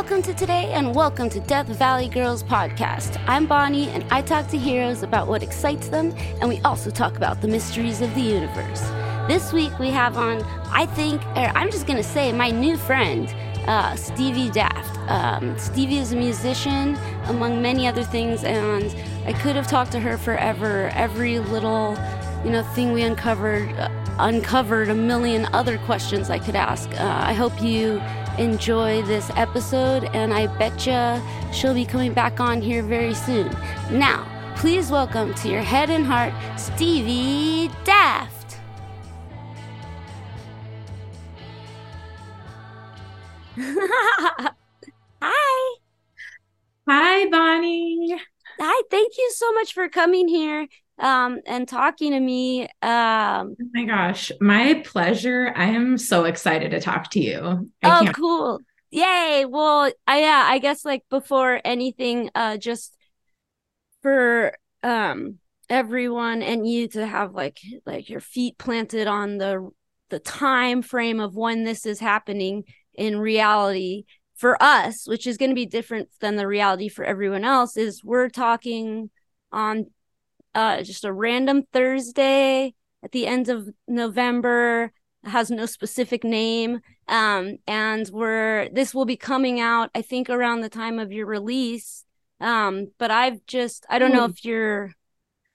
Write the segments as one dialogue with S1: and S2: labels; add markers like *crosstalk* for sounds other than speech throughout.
S1: Welcome to today and welcome to Death Valley Girls Podcast. I'm Bonnie and I talk to heroes about what excites them, and we also talk about the mysteries of the universe. This week we have on, I think, or I'm just going to say, my new friend, uh, Stevi Daft. Um, Stevi is a musician, among many other things, and I could have talked to her forever. Every little, you know, thing we uncovered, uh, uncovered a million other questions I could ask. Uh, I hope you enjoy this episode, and I betcha she'll be coming back on here very soon. Now, please welcome to your head and heart, Stevi Daft. *laughs* Hi.
S2: Hi, Bonnie.
S1: Hi, thank you so much for coming here um, and talking to me. Um,
S2: oh my gosh, my pleasure. I am so excited to talk to you.
S1: I oh, can't- cool. Yay. Well, I, yeah, I guess like before anything, uh, just for um everyone and you to have like like your feet planted on the the time frame of when this is happening in reality for us, which is going to be different than the reality for everyone else, is we're talking on uh, just a random Thursday at the end of November. Has no specific name. Um, and we're this will be coming out, I think, around the time of your release. Um, but I've just I don't know if you're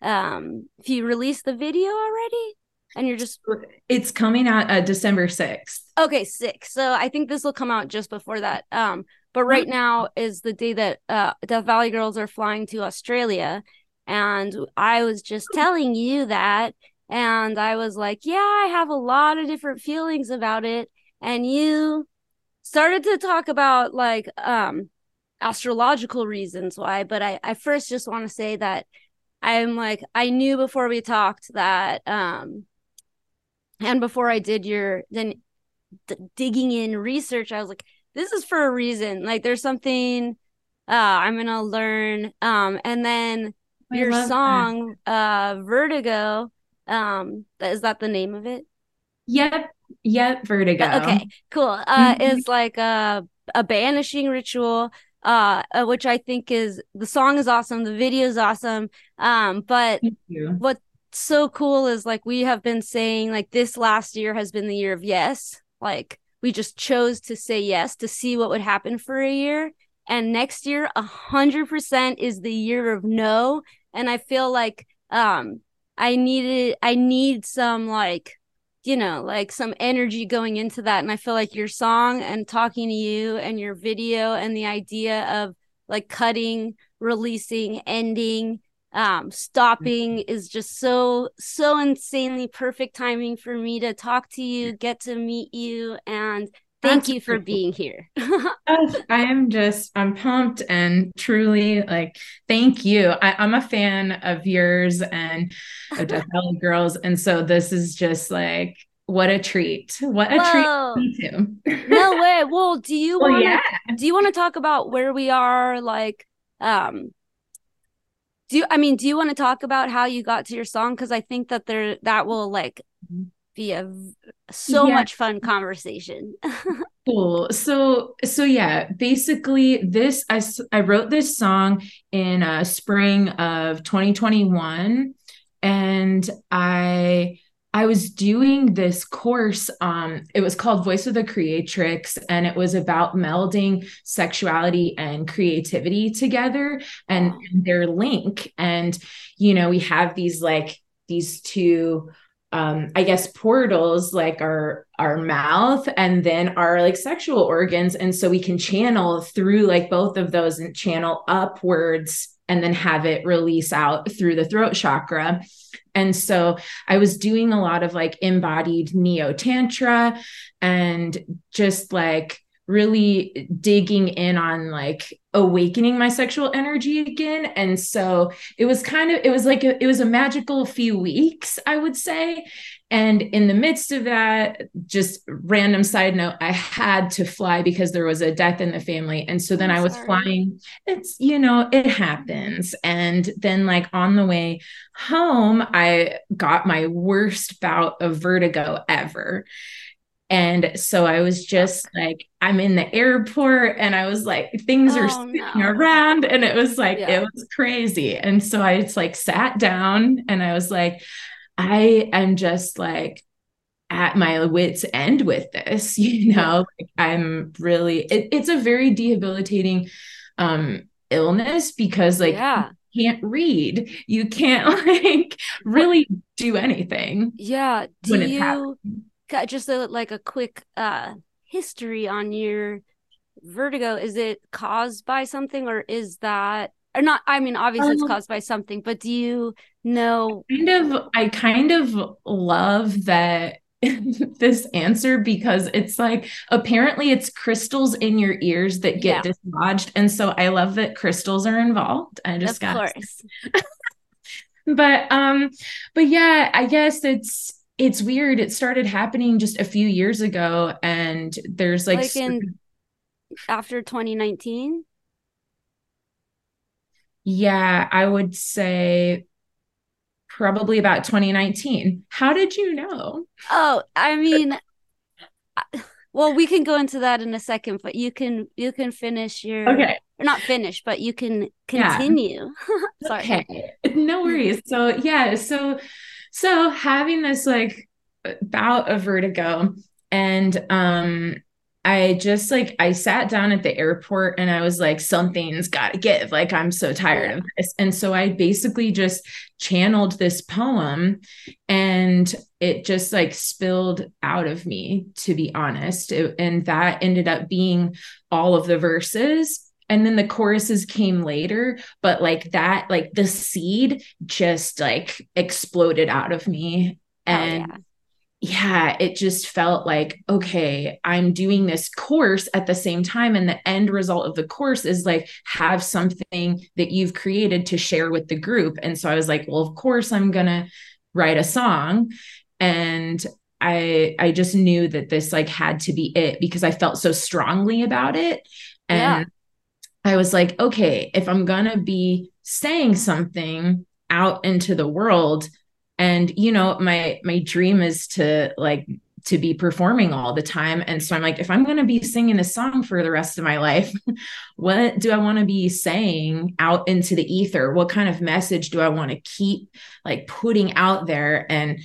S1: um if you released the video already and you're just
S2: it's coming out uh, december 6th
S1: okay 6 so i think this will come out just before that um but right now is the day that uh death valley girls are flying to australia and i was just telling you that and i was like yeah i have a lot of different feelings about it and you started to talk about like um astrological reasons why but i i first just want to say that i'm like i knew before we talked that um and before I did your then d- digging in research, I was like, this is for a reason. Like there's something uh I'm gonna learn. Um and then I your song, that. uh Vertigo, um is that the name of it?
S2: Yep. Yep, Vertigo.
S1: Okay, cool. Uh mm-hmm. is like a a banishing ritual uh, uh, which I think is the song is awesome, the video is awesome. Um, but what's so cool is like we have been saying like this last year has been the year of yes like we just chose to say yes to see what would happen for a year and next year a hundred percent is the year of no and i feel like um i needed i need some like you know like some energy going into that and i feel like your song and talking to you and your video and the idea of like cutting releasing ending um stopping mm-hmm. is just so so insanely perfect timing for me to talk to you get to meet you and thank That's you for being here. *laughs*
S2: I am just i'm pumped and truly like thank you. I, am a fan of yours and of Death Valley *laughs* Girls and so this is just like what a treat. What a Whoa. treat too
S1: no *laughs* way. Well do you well, want to yeah. do you want to talk about where we are like um do you i mean do you want to talk about how you got to your song? Because i think that there that will like be a so yeah. much fun conversation *laughs*
S2: cool so so yeah basically this i i wrote this song in uh spring of 2021 and i I was doing this course. Um, it was called Voice of the Creatrix, and it was about melding sexuality and creativity together and, and their link. And, you know, we have these like these two um, I guess portals like our our mouth and then our like sexual organs. And so we can channel through like both of those and channel upwards and then have it release out through the throat chakra. And so I was doing a lot of like embodied neo tantra and just like really digging in on like awakening my sexual energy again and so it was kind of it was like a, it was a magical few weeks i would say and in the midst of that, just random side note, I had to fly because there was a death in the family. And so then I'm i was sorry. flying. It's, you know, it happens. And then, like, on the way home, I got my worst bout of vertigo ever. And so I was just like, I'm in the airport and I was like, things are oh, spinning no. around. And it was like, yeah. it was crazy. And so I just like sat down and I was like, I am just like at my wits' end with this, *laughs* you know, like I'm really, it, it's a very debilitating um illness because like yeah can't read you can't *laughs* like really do anything
S1: yeah do you just a, like a quick uh history on your vertigo. Is it caused by something or is that or not i mean obviously um, it's caused by something but do you know
S2: kind of i kind of love that *laughs* this answer because it's like apparently it's crystals in your ears that get yeah. dislodged and so i love that crystals are involved. I just of got course. *laughs* But um but yeah i guess it's it's weird it started happening just a few years ago and there's like, like in,
S1: after 2019
S2: yeah i would say probably about 2019. How did you know?
S1: Oh, I mean, well, we can go into that in a second, but you can you can finish your okay. Or not finish, but you can continue. Yeah. *laughs* Sorry.
S2: Okay. No worries. So yeah, so so having this like bout of vertigo and um I just like I sat down at the airport and I was like, something's got to give. Like I'm so tired of this. And so I basically just channeled this poem and it just like spilled out of me, to be honest. It, and that ended up being all of the verses. And then the choruses came later, but like that, like the seed just like exploded out of me. And oh, yeah yeah, it just felt like, okay, I'm doing this course at the same time. And the end result of the course is like, have something that you've created to share with the group. And so I was like, well, of course, I'm going to write a song. And I, I just knew that this like had to be it because I felt so strongly about it. And yeah. I was like, okay, if I'm going to be saying something out into the world, and you know my my dream is to like to be performing all the time. And so i'm like if i'm going to be singing a song for the rest of my life *laughs* what do i want to be saying out into the ether? What kind of message do i want to keep like putting out there? And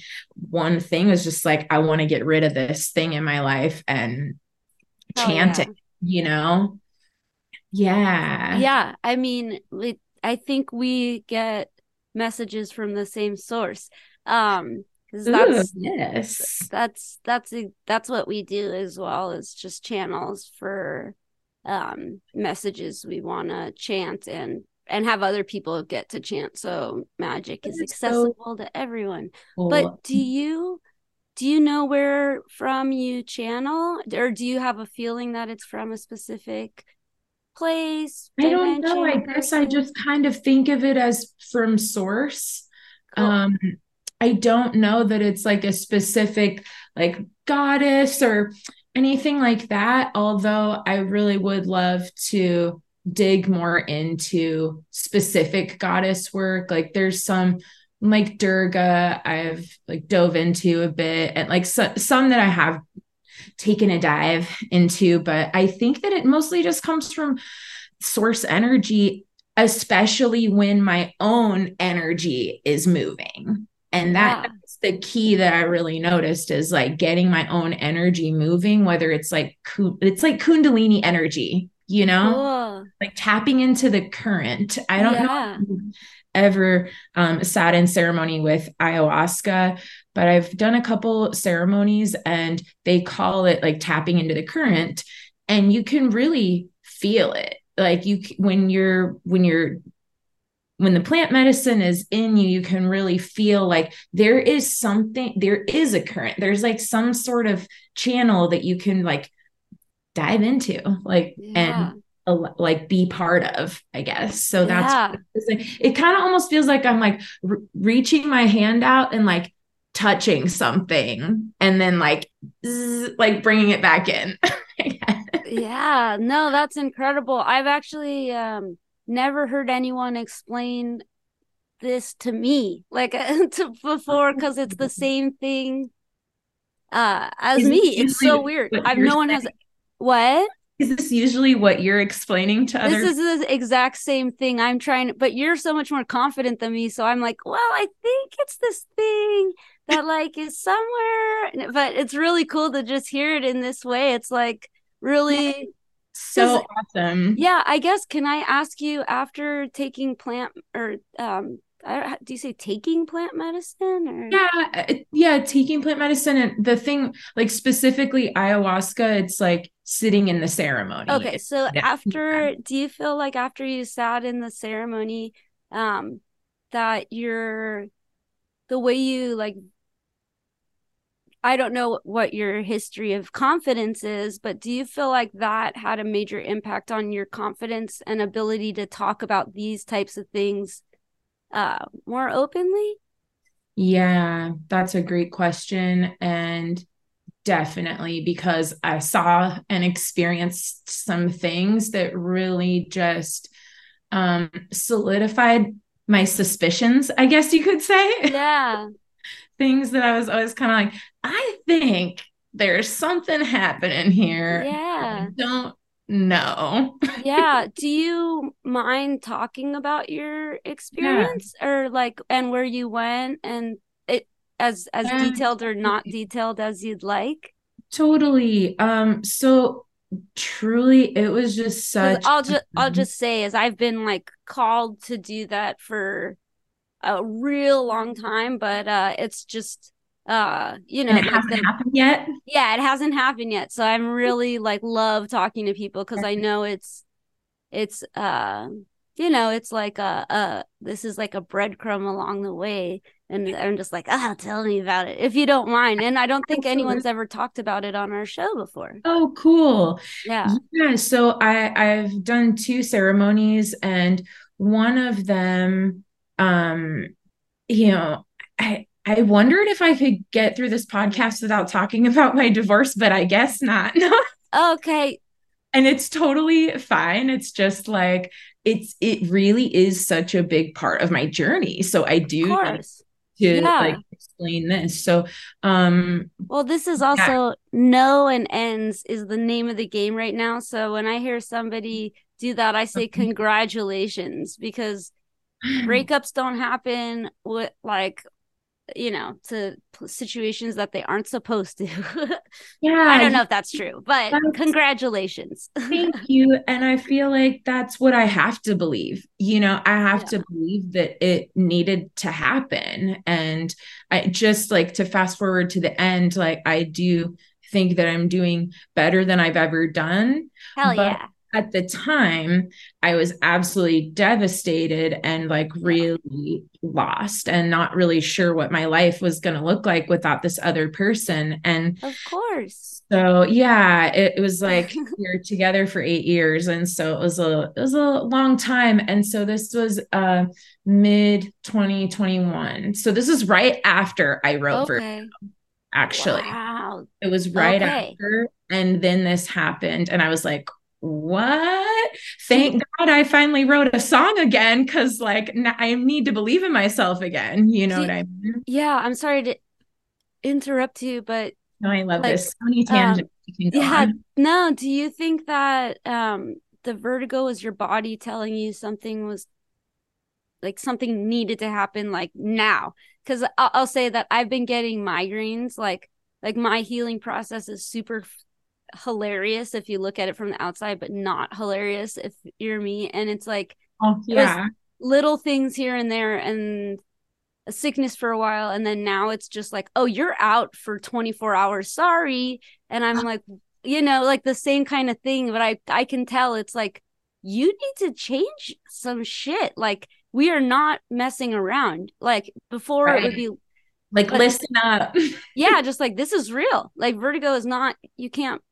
S2: one thing was just like i want to get rid of this thing in my life and oh, chant yeah. it you know yeah.
S1: Yeah i mean i think we get messages from the same source um because that's Ooh, yes. that's that's that's what we do as well as just channels for um messages we want to chant and and have other people get to chant so magic is accessible so to everyone. cool. but do you do you know where from you channel or do you have a feeling that it's from a specific place
S2: i don't know. i guess i just kind of think of it as from source. Cool. um i don't know that it's like a specific like goddess or anything like that although i really would love to dig more into specific goddess work. Like there's some like durga i've like dove into a bit and like so, some that i have taken a dive into, but I think that it mostly just comes from source energy, especially when my own energy is moving. And that's yeah. the key that I really noticed is like getting my own energy moving, whether it's like it's like kundalini energy, you know, cool. like tapping into the current. I don't yeah. know ever um, sat in ceremony with ayahuasca, but I've done a couple ceremonies and they call it like tapping into the current, and you can really feel it. Like you, when you're, when you're, when the plant medicine is in you, you can really feel like there is something, there is a current, there's like some sort of channel that you can like dive into, like, yeah. and like be part of i guess so that's yeah. it kind of almost feels like i'm like re- reaching my hand out and like touching something and then like zzz, like bringing it back in *laughs*
S1: yeah no that's incredible i've actually um never heard anyone explain this to me like *laughs* to before because it's the *laughs* same thing uh as is me it's so weird i've no one saying? has what
S2: is this usually what you're explaining to others?
S1: This is the exact same thing I'm trying, but you're so much more confident than me. So I'm like, well, I think it's this thing that like is somewhere, but it's really cool to just hear it in this way. It's like really
S2: so awesome.
S1: Yeah, I guess. Can I ask you after taking plant or um I, do you say taking plant medicine or
S2: yeah uh, yeah taking plant medicine and the thing like specifically ayahuasca it's like sitting in the ceremony
S1: okay so yeah. after do you feel like after you sat in the ceremony um that you're the way you like I don't know what your history of confidence is, but do you feel like that had a major impact on your confidence and ability to talk about these types of things uh, more openly?
S2: Yeah, that's a great question. And definitely because I saw and experienced some things that really just um, solidified my suspicions, I guess you could say. *laughs*
S1: Yeah.
S2: Things that I was always kind of like, I think there's something happening here.
S1: Yeah.
S2: I don't know.
S1: yeah. *laughs* Do you mind talking about your experience yeah. or like and where you went and it as as yeah. detailed or not detailed as you'd like?
S2: Totally. Um so truly it was just such
S1: I'll just I'll just say as I've been like called to do that for a real long time, but uh it's just uh you know
S2: and it hasn't the, happened yet?
S1: Yeah it hasn't happened yet. So i'm really like love talking to people because i know it's it's uh you know it's like a, a this is like a breadcrumb along the way. And i'm just like ah oh, tell me about it if you don't mind. And i don't think anyone's ever talked about it on our show before.
S2: Oh cool.
S1: Yeah.
S2: Yeah so i i've done two ceremonies and one of them um you know i I wondered if I could get through this podcast without talking about my divorce, but I guess not. *laughs*
S1: okay.
S2: And it's totally fine. It's just like it's it really is such a big part of my journey. So I do to yeah. like explain this. So um
S1: well this is also yeah. no and ends is the name of the game right now. So when I hear somebody do that, I say congratulations because Mm. breakups don't happen with like you know to situations that they aren't supposed to. *laughs* Yeah i don't know if that's true but that's, congratulations.
S2: Thank *laughs* you and i feel like that's what i have to believe you know i have yeah. to believe that it needed to happen and i just like to fast forward to the end like i do think that i'm doing better than i've ever done
S1: hell yeah
S2: at the time i was absolutely devastated and like really lost and not really sure what my life was going to look like without this other person and
S1: of course
S2: so yeah it, it was like *laughs* we are together for eight years and so it was a it was a long time and so this was uh mid 2021 so this is right after i wrote okay. for actually wow. it was right okay. after and then this happened and i was like what? Thank *laughs* God I finally wrote a song again because, like, I need to believe in myself again. You know Do, what I mean?
S1: Yeah, I'm sorry to interrupt you, but
S2: no, I love like, this. So many tangents. Um,
S1: yeah, on. no. Do you think that um the vertigo was your body telling you something was like something needed to happen like now? Because I'll, I'll say that I've been getting migraines like like my healing process is super hilarious if you look at it from the outside, but not hilarious if you're me. And it's like,
S2: oh, yeah,
S1: little things here and there, and a sickness for a while, and then now it's just like, oh, you're out for 24 hours. Sorry, and I'm uh-huh. like, you know, like the same kind of thing. But I I can tell it's like you need to change some shit. Like we are not messing around. Like before, right. it would be
S2: like, like listen up *laughs*
S1: yeah just like this is real like vertigo is not you can't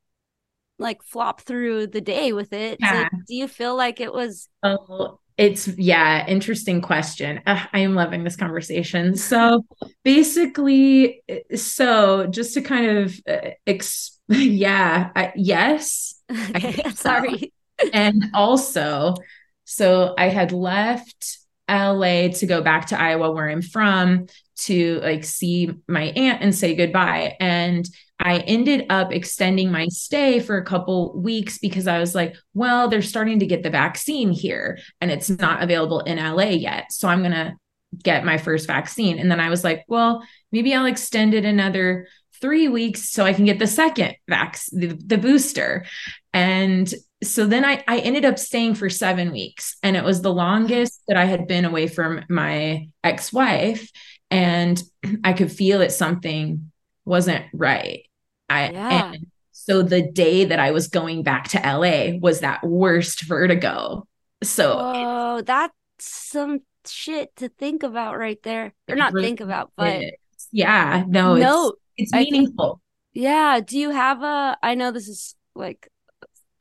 S1: like flop through the day with it. Yeah. So do you feel like it was?
S2: Oh, it's yeah, interesting question. Uh, I am loving this conversation. So basically, so just to kind of, uh, ex- *laughs* yeah, I, yes. *laughs*
S1: Okay, *laughs* sorry.
S2: And also, so I had left LA to go back to Iowa, where I'm from, to like see my aunt and say goodbye. And I ended up extending my stay for a couple weeks because I was like, well, they're starting to get the vaccine here and it's not available in LA yet. So I'm going to get my first vaccine. And then I was like, well, maybe I'll extend it another three weeks so I can get the second vaccine, the, the booster. And so then I, I ended up staying for seven weeks and it was the longest that I had been away from my ex-wife. And *clears throat* I could feel that something wasn't right. I yeah. so the day that I was going back to LA was that worst vertigo. So
S1: Oh, that's some shit to think about right there. Or not really think about, but
S2: yeah, no, no, it's, it's meaningful.
S1: Think, yeah. Do you have a I know this is like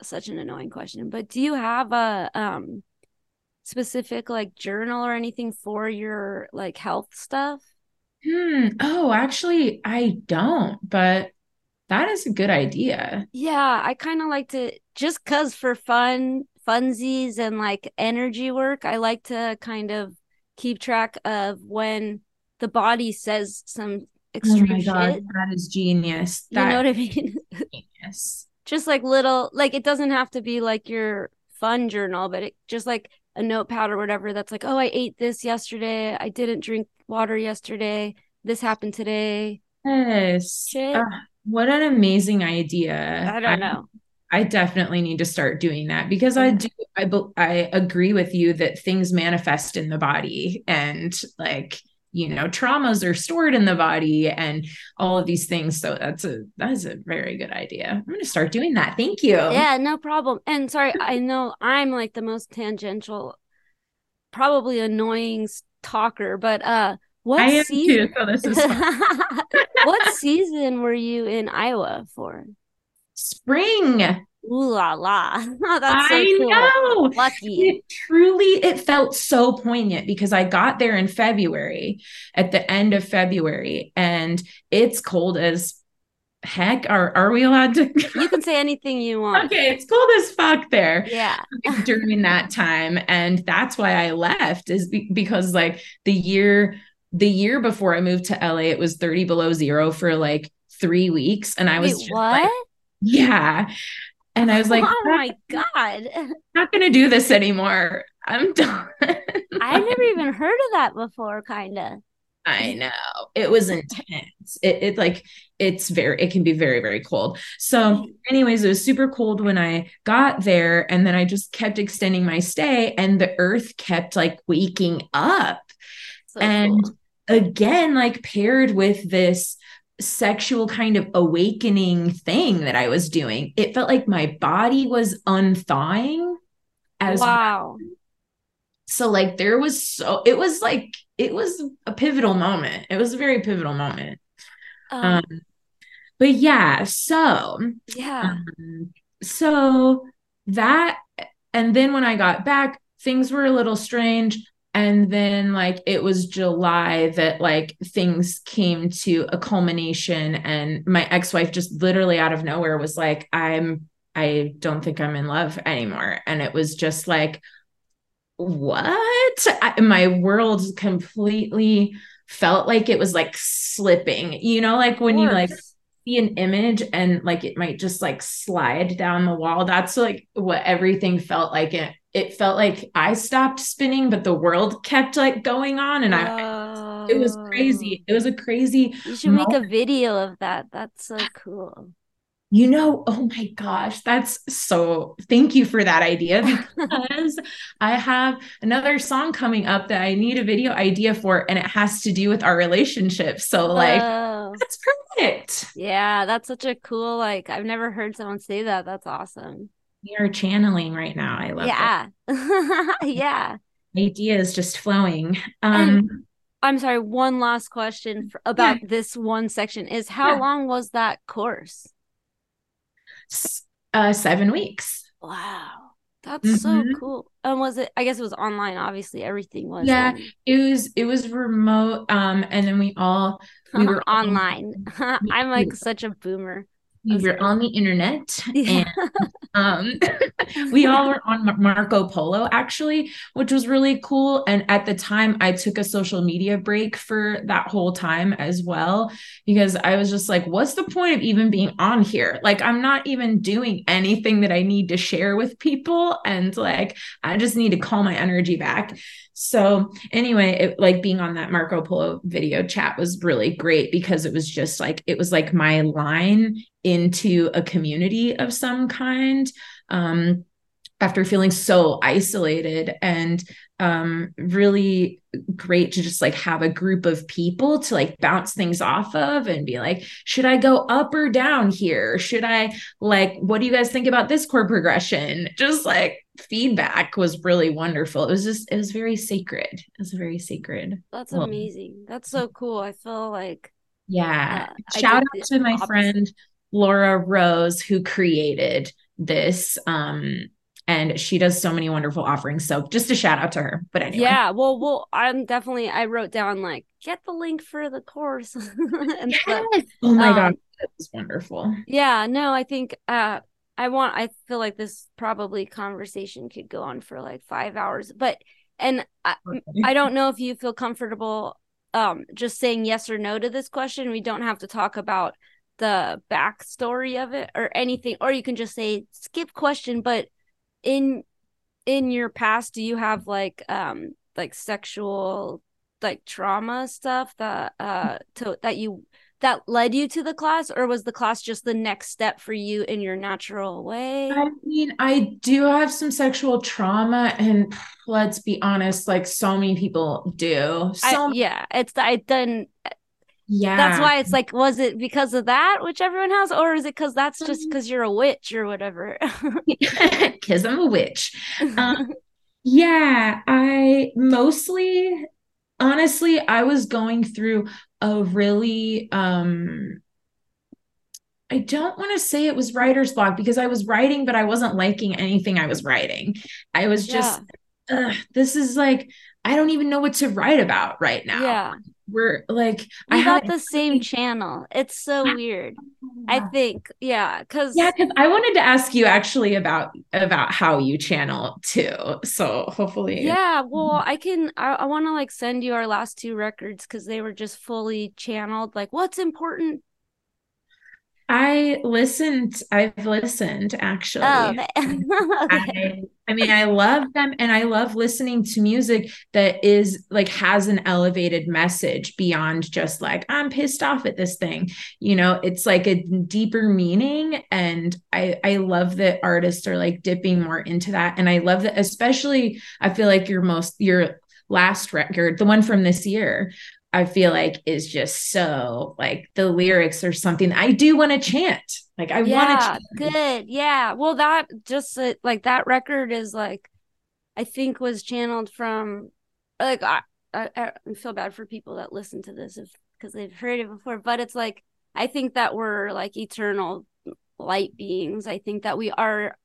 S1: such an annoying question, but do you have a um specific like journal or anything for your like health stuff?
S2: Hmm. Oh, actually, I don't, but that is a good idea.
S1: Yeah, I kind of like to just cuz for fun, funsies and like energy work, I like to kind of keep track of when the body says some extreme oh my God, shit.
S2: That is genius. That
S1: you know what I mean? *laughs* genius. just like little like it doesn't have to be like your fun journal, but it just like a notepad or whatever that's like, oh, I ate this yesterday. I didn't drink water yesterday. This happened today.
S2: Yes. Uh, what an amazing idea.
S1: I don't I, know.
S2: I definitely need to start doing that because I do I I agree with you that things manifest in the body and like you know traumas are stored in the body and all of these things so that's a that's a very good idea i'm going to start doing that thank you
S1: yeah no problem and sorry i know i'm like the most tangential probably annoying talker but uh what I season? Too, so this is *laughs* what season were you in Iowa for?
S2: Spring.
S1: Ooh la la. *laughs* Oh, that's so I cool. know. Lucky.
S2: It truly it felt so poignant because I got there in February, at the end of February, and it's cold as heck. Are are we allowed to
S1: You can say anything you want.
S2: Okay, it's cold as fuck there.
S1: Yeah. *laughs*
S2: during that time. And that's why I left, is be- because like the year the year before I moved to LA, it was 30 below zero for like three weeks. And I was
S1: Wait, what?
S2: Like, yeah. And I was like,
S1: oh my God. *laughs*
S2: Not gonna do this anymore. I'm *laughs* done.
S1: I never even heard of that before, kind of.
S2: I know. It was *laughs* intense. It, it like it's very it can be very very cold. So mm-hmm. anyways, it was super cold when I got there and then I just kept extending my stay and the earth kept like waking up. So and cool again like paired with this sexual kind of awakening thing that I was doing. It felt like my body was unthawing as
S1: wow. Well.
S2: So like there was so it was like it was a pivotal moment. It was a very pivotal moment. Um, um but yeah, so
S1: yeah.
S2: Um, so that and then when I got back, things were a little strange and then like it was july that like things came to a culmination and my ex-wife just literally out of nowhere was like i'm i don't think i'm in love anymore. And it was just like what? I, my world completely felt like it was like slipping you know like when you like see an image and like it might just like slide down the wall that's like what everything felt like it it felt like I stopped spinning, but the world kept like going on. And I, it was crazy. Oh. It was a crazy.
S1: You should moment. make a video of that. That's so cool.
S2: You know, oh my gosh, that's so thank you for that idea *laughs* because I have another song coming up that I need a video idea for, and it has to do with our relationship. So, like, that's perfect.
S1: Yeah, that's such a cool, like, I've never heard someone say that. That's awesome
S2: we are channeling right now. I love
S1: yeah. it. *laughs* yeah. Yeah.
S2: Ideas just flowing. Um and
S1: I'm sorry, one last question for, about yeah. this one section is how yeah. long was that course?
S2: Uh 7 weeks.
S1: Wow. That's mm-hmm. so cool. And was it I guess it was online obviously everything was
S2: Yeah, on. it was it was remote um and then we all we *laughs* were
S1: online. *laughs* I'm like such a boomer
S2: we were on the internet *laughs* yeah. and um *laughs* we all were on Marco Polo actually, which was really cool. And at the time, I took a social media break for that whole time as well, because I was just like, what's the point of even being on here? Like, I'm not even doing anything that I need to share with people. And like, I just need to call my energy back. So anyway, it, like being on that Marco Polo video chat was really great because it was just like it was like my line into a community of some kind. Um, after feeling so isolated and um, really great to just like have a group of people to like bounce things off of and be like should i go up or down here should i like what do you guys think about this chord progression just like feedback was really wonderful it was just it was very sacred it was very sacred
S1: that's well, amazing that's so cool i feel like
S2: yeah uh, shout out to my opposite. friend laura rose who created this um and she does so many wonderful offerings. So just a shout out to her. But anyway.
S1: Yeah, well, well, I'm definitely I wrote down like get the link for the course. *laughs*
S2: and yes. Stuff. Oh my um, god, that was wonderful.
S1: Yeah, no, I think uh I want I feel like this probably conversation could go on for like 5 hours, but and I, I don't know if you feel comfortable um just saying yes or no to this question. We don't have to talk about the backstory of it or anything, or you can just say skip question, but in in your past do you have like um like sexual like trauma stuff that uh to that you that led you to the class or was the class just the next step for you in your natural way?
S2: I mean i do have some sexual trauma and let's be honest like so many people do. So
S1: I, yeah it's i done yeah. that's why it's like was it because of that which everyone has or is it because that's just because mm. you're a witch or whatever? *laughs*
S2: Because i'm a witch. *laughs* Um, yeah i mostly honestly i was going through a really um I don't want to say it was writer's block because I was writing, but I wasn't liking anything I was writing. I was just, yeah. this is like, I don't even know what to write about right now.
S1: Yeah
S2: we're like
S1: we I got the same channel. It's so weird. I think, yeah, because
S2: yeah, because I wanted to ask you actually about about how you channel too. So hopefully,
S1: yeah. Well, I can. I, I want to like send you our last two records because they were just fully channeled. Like, what's important
S2: I listened. I've listened oh, actually. Oh, *laughs* I, I mean, I love them and I love listening to music that is like has an elevated message beyond just like, I'm pissed off at this thing. You know, it's like a deeper meaning. And I, I love that artists are like dipping more into that. And I love that, especially, I feel like your most, your last record, the one from this year, I feel like is just so like the lyrics are something I do want to chant. Like I yeah, want
S1: to. Chant good. Yeah. Well, that just uh, like that record is like, I think was channeled from like I, I, I feel bad for people that listen to this if because they've heard it before, but it's like I think that we're like eternal light beings. I think that we are,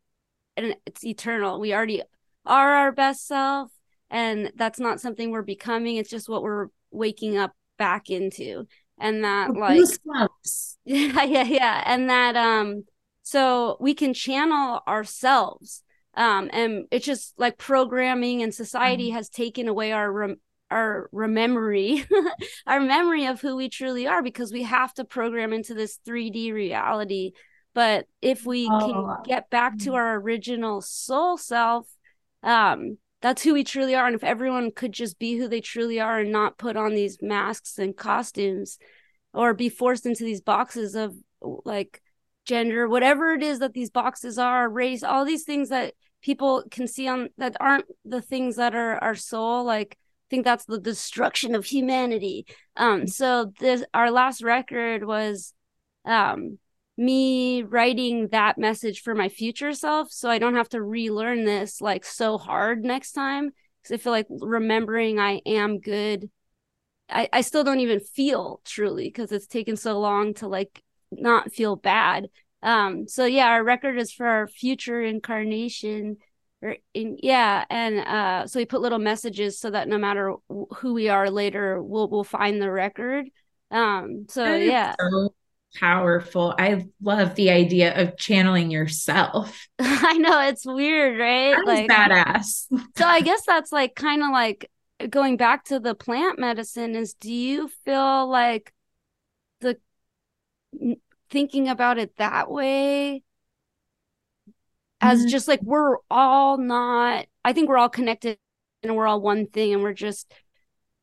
S1: and it's eternal. We already are our best self, and that's not something we're becoming. It's just what we're waking up back into and that like *laughs* yeah yeah yeah and that um so we can channel ourselves um and it's just like programming and society mm-hmm. has taken away our rem- our memory *laughs* our memory of who we truly are because we have to program into this 3D reality but if we oh. can get back to mm-hmm. our original soul self um that's who we truly are. And if everyone could just be who they truly are and not put on these masks and costumes or be forced into these boxes of like gender whatever it is that these boxes are race all these things that people can see on that aren't the things that are our soul like I think that's the destruction of humanity. Um so this our last record was um me writing that message for my future self so I don't have to relearn this like so hard next time. Because I feel like remembering I am good I, I still don't even feel truly because it's taken so long to like not feel bad. Um so yeah our record is for our future incarnation or in yeah and uh so we put little messages so that no matter who we are later we'll we'll find the record. Um so yeah.
S2: so powerful. I love the idea of channeling yourself. *laughs*
S1: I know it's weird, right?
S2: That like badass.
S1: so I guess that's like kind of like going back to the plant medicine is do you feel like the thinking about it that way as mm-hmm. just like we're all not I think we're all connected and we're all one thing and we're just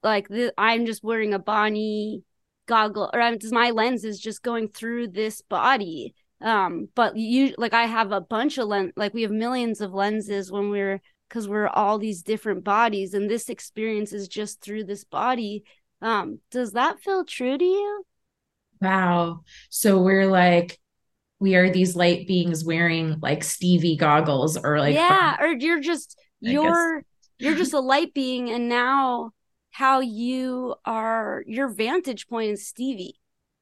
S1: like the, I'm just wearing a Bonnie goggle or I'm, my lens is just going through this body. Um but you like I have a bunch of lens like we have millions of lenses when we're because we're all these different bodies and this experience is just through this body. Um does that feel true to you?
S2: Wow. So we're like we are these light beings wearing like stevi goggles or like
S1: yeah or you're just you're you're just a light being and now how you are your vantage point is stevi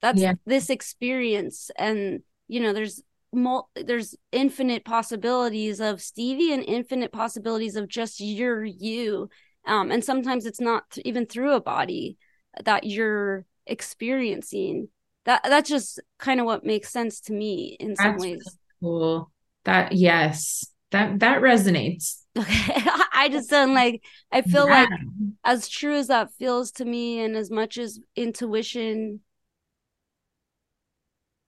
S1: that's yeah. this experience and you know there's mul- there's infinite possibilities of Stevi and infinite possibilities of just your you. Um, and sometimes it's not th- even through a body that you're experiencing. That that's just kind of what makes sense to me in some ways. Really
S2: cool. That yes, that that resonates. *laughs*
S1: Okay. I just don't like I feel yeah. like as true as that feels to me and as much as intuition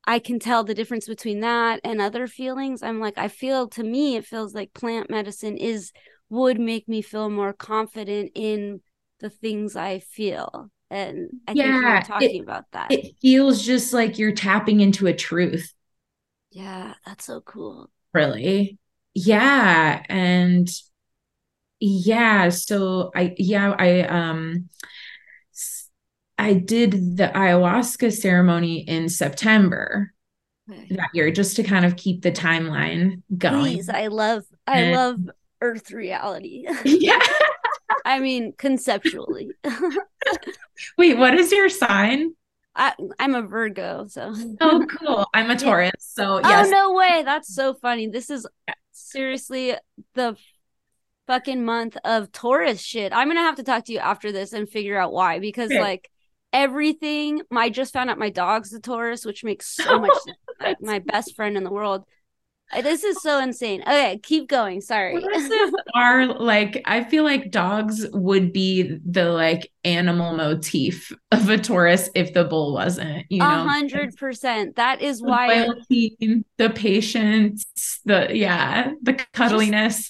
S1: I can tell the difference between that and other feelings. I'm like, I feel to me, it feels like plant medicine is would make me feel more confident in the things I feel. And I yeah, think you're talking
S2: it,
S1: about that.
S2: It feels just like you're tapping into a truth.
S1: Yeah, that's so cool.
S2: Really? Yeah. And yeah, so I yeah, I um I did the ayahuasca ceremony in September that year just to kind of keep the timeline going. Please,
S1: I love I and, love earth reality. *laughs* *laughs* Yeah. I mean conceptually. *laughs*
S2: Wait, what is your sign?
S1: I, I'm a Virgo, so.
S2: oh, cool. I'm a Taurus, so oh, yes.
S1: Oh no way! That's so funny. This is seriously the fucking month of Taurus shit. I'm gonna have to talk to you after this and figure out why because okay. like everything. I just found out my dog's a Taurus, which makes so *laughs* much sense. Like my best friend in the world. Uh, this is so insane. Okay, keep going. Sorry.
S2: are *laughs* like I feel like dogs would be the like animal motif of a Taurus if the bull wasn't. You know,
S1: a hundred percent. That is the why
S2: loyalty, the patience, the yeah, the cuddliness.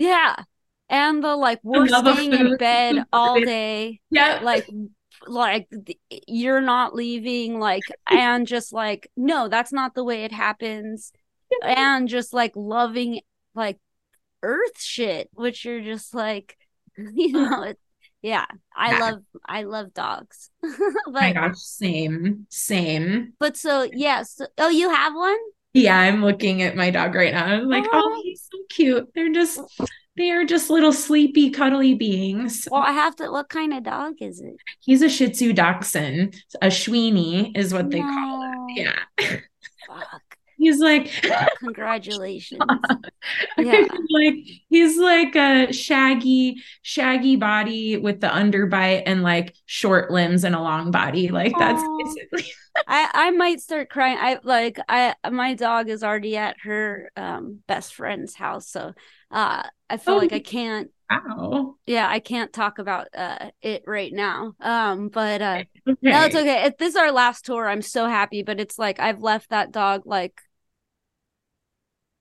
S1: Yeah, and the like we're staying in bed *laughs* all day.
S2: Yeah,
S1: like like you're not leaving like and just like no that's not the way it happens. And just like loving like earth shit which you're just like *laughs* you know it, yeah i yeah. love i love dogs. *laughs*
S2: But, my gosh same same.
S1: But so yes yeah, so, oh you have one
S2: yeah i'm looking at my dog right now i'm like oh, oh he's so cute they're just they are just little sleepy, cuddly beings.
S1: Well, I have to. What kind of dog is it?
S2: He's a Shih Tzu Dachshund. A Shweenie is what they no. call it. Yeah. *laughs* Fuck. He's like, *laughs*
S1: congratulations. yeah. *laughs*
S2: like he's like a shaggy, shaggy body with the underbite and like short limbs and a long body. Like that's basically. *laughs*
S1: I I might start crying. I like I my dog is already at her um best friend's house, so uh I feel oh, like I can't
S2: wow.
S1: yeah, I can't talk about uh it right now. Um but uh okay. no, it's okay. If this is our last tour, I'm so happy, but it's like I've left that dog like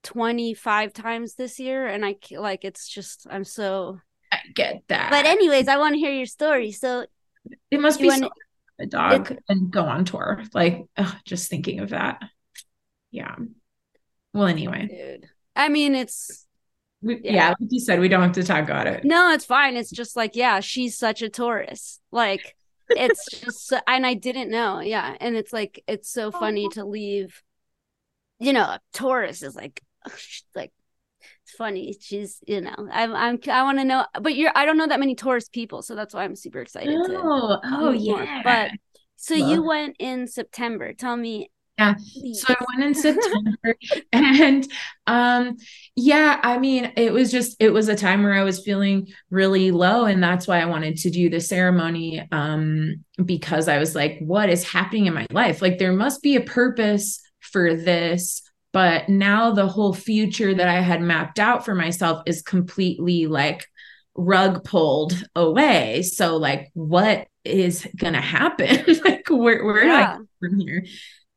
S1: 25 times this year and I like it's just I'm so
S2: I get that.
S1: But anyways, I want to hear your story. So
S2: it must be wanna... so a dog it... and go on tour. Like ugh, just thinking of that. Yeah. Well, anyway. Dude.
S1: I mean, it's
S2: we, yeah. yeah, like you said, we don't have to talk about it.
S1: No, it's fine. It's just like, yeah, she's such a Taurus. Like, it's just, and I didn't know. Yeah. And it's like, it's so oh, funny to leave, you know, Taurus is like, *laughs* like, it's funny. She's, you know, I'm, I'm, I want to know, but you're, I don't know that many Taurus people. So that's why I'm super excited.
S2: Oh, to, oh, yeah.
S1: But so Love. you went in September. Tell me,
S2: Yeah. So I went in *laughs* September and um yeah, I mean, it was just it was a time where I was feeling really low and that's why I wanted to do the ceremony um because I was like what is happening in my life? Like there must be a purpose for this, but now the whole future that I had mapped out for myself is completely like rug pulled away. So like what is gonna happen? *laughs* like where where yeah. do I from here?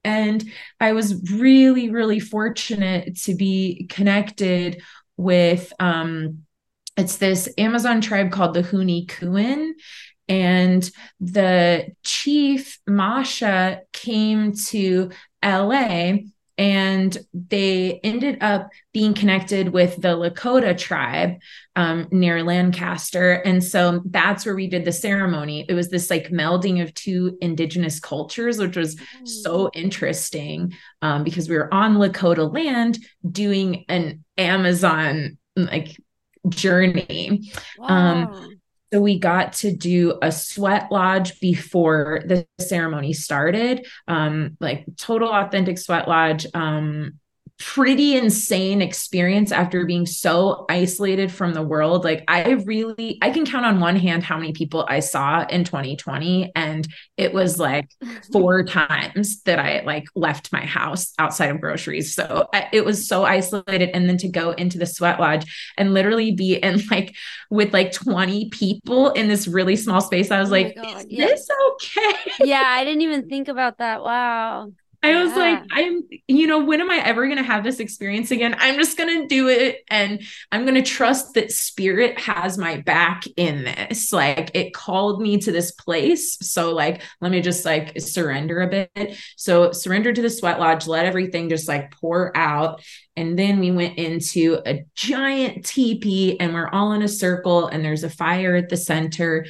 S2: And I was really, really fortunate to be connected with um it's this Amazon tribe called the Huni Kuin. And the chief, Masha, came to LA and they ended up being connected with the Lakota tribe um, near Lancaster. And so that's where we did the ceremony. It was this like melding of two indigenous cultures, which was so interesting um, because we were on Lakota land doing an Amazon like journey. Um, wow. Um, so we got to do a sweat lodge before the ceremony started, um, like total authentic sweat lodge. Um, pretty insane experience after being so isolated from the world. Like I really I can count on one hand how many people I saw in 2020 and it was like *laughs* four times that I like left my house outside of groceries. So I, it was so isolated and then to go into the sweat lodge and literally be in like with like 20 people in this really small space. I was oh like, God, is yeah. this okay?
S1: Yeah, I didn't even think about that. Wow.
S2: I was like, I'm, you know, when am I ever going to have this experience again? I'm just going to do it. And I'm going to trust that spirit has my back in this. Like it called me to this place. So, like, let me just like surrender a bit. So, surrender to the sweat lodge, let everything just like pour out. And then we went into a giant teepee and we're all in a circle and there's a fire at the center.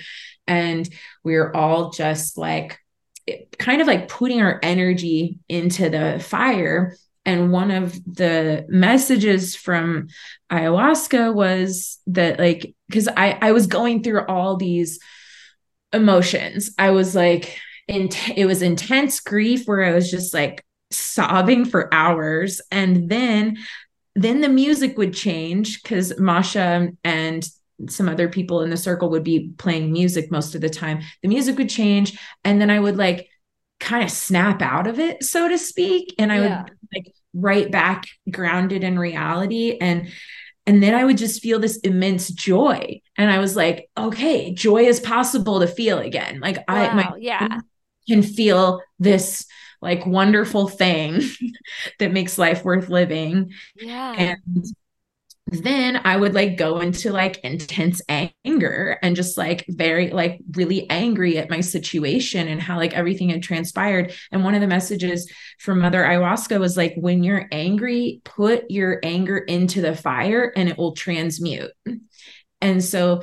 S2: And we're all just like, kind of like putting our energy into the fire. And one of the messages from ayahuasca was that, like, because I, I was going through all these emotions. I was like, in, it was intense grief where I was just like sobbing for hours. And then then the music would change because Masha and some other people in the circle would be playing music most of the time. The music would change and then I would like kind of snap out of it, so to speak. And I yeah. would like right back grounded in reality. And and then I would just feel this immense joy. And I was like, okay, joy is possible to feel again. Like wow, I my
S1: yeah
S2: can feel this like wonderful thing *laughs* that makes life worth living.
S1: Yeah.
S2: And then I would like go into like intense anger and just like very like really angry at my situation and how like everything had transpired. And one of the messages from Mother Ayahuasca was like, when you're angry, put your anger into the fire and it will transmute. And so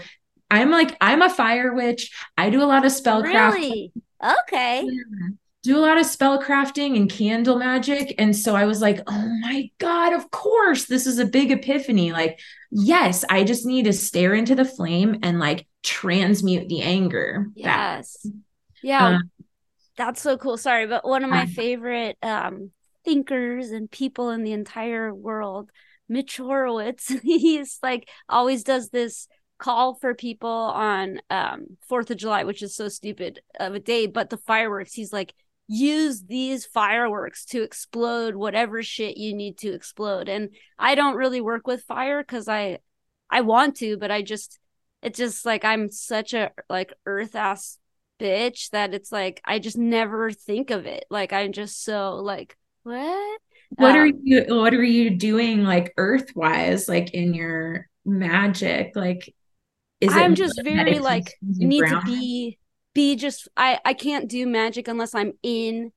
S2: I'm like, I'm a fire witch. I do a lot of spellcraft.
S1: Really? Okay. Yeah
S2: do a lot of spell crafting and candle magic. And so I was like, oh my God, of course, this is a big epiphany. Like, yes, I just need to stare into the flame and like transmute the anger.
S1: Yes. That, yeah. Um, that's so cool. Sorry, but one of my favorite um, thinkers and people in the entire world, Mitch Horowitz, *laughs* he's like always does this call for people on um 4th of July, which is so stupid of a day, but the fireworks, he's like, use these fireworks to explode whatever shit you need to explode. And i don't really work with fire because i i want to but i just it's just like i'm such a like earth ass bitch that it's like i just never think of it. Like i'm just so like what?
S2: What um, are you what are you doing like earth wise like in your magic? Like
S1: is i'm just very like need to be be just I I can't do magic unless I'm in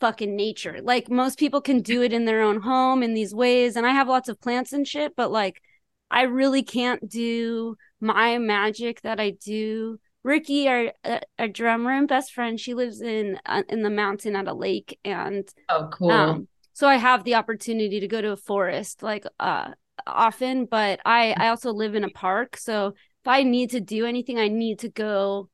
S1: fucking nature. Like most people can do it in their own home in these ways and I have lots of plants and shit, but like I really can't do my magic that I do. Ricky, our our drummer and best friend, she lives in uh, in the mountain at a lake and
S2: Oh, cool. Um,
S1: so I have the opportunity to go to a forest like uh often, but I I also live in a park, so if I need to do anything, I need to go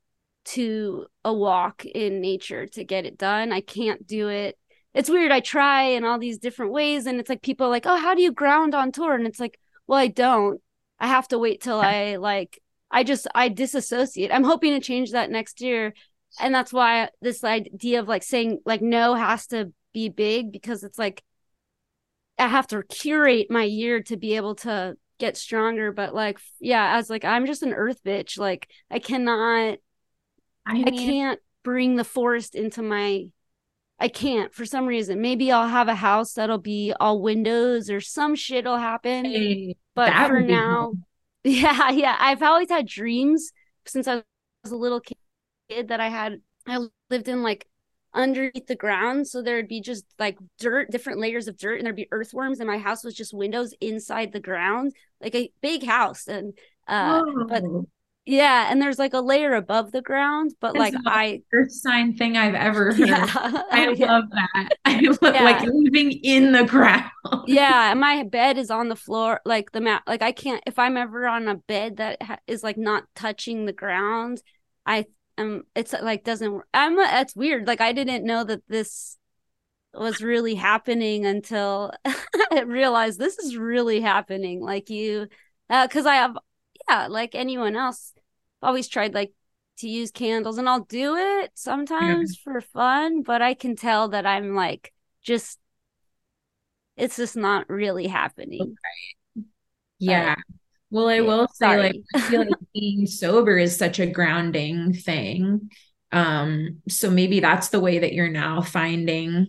S1: to a walk in nature to get it done. I can't do it. It's weird. I try in all these different ways, and it's like people like, "Oh, how do you ground on tour?" And it's like, "Well, I don't. I have to wait till I like. I just I disassociate. I'm hoping to change that next year, and that's why this idea of like saying like no has to be big because it's like I have to curate my year to be able to get stronger. But like, yeah, as like I'm just an earth bitch. Like I cannot I, mean, I can't bring the forest into my I can't for some reason. Maybe I'll have a house that'll be all windows or some shit'll happen. Hey, but for now, cool. *laughs* yeah, yeah. I've always had dreams since I was a little kid that I had I lived in like underneath the ground. So there'd be just like dirt, different layers of dirt, and there'd be earthworms. And my house was just windows inside the ground, like a big house. And uh, Whoa. but yeah, and there's like a layer above the ground, but like I
S2: first sign thing I've ever *laughs* heard. Yeah. I *laughs* yeah. love that. I *laughs* love yeah. like living in the ground.
S1: yeah, and my bed is on the floor, like the mat. Like I can't if I'm ever on a bed that ha- is like not touching the ground. I um, it's like doesn't. I'm. That's weird. Like I didn't know that this was really happening until *laughs* I realized this is really happening. Like you, because uh, I have yeah, like anyone else, always tried like to use candles and I'll do it sometimes yeah. for fun, but I can tell that I'm like just it's just not really happening. Okay.
S2: Yeah. But, well, I will say sorry. like I feel like *laughs* being sober is such a grounding thing. Um so maybe that's the way that you're now finding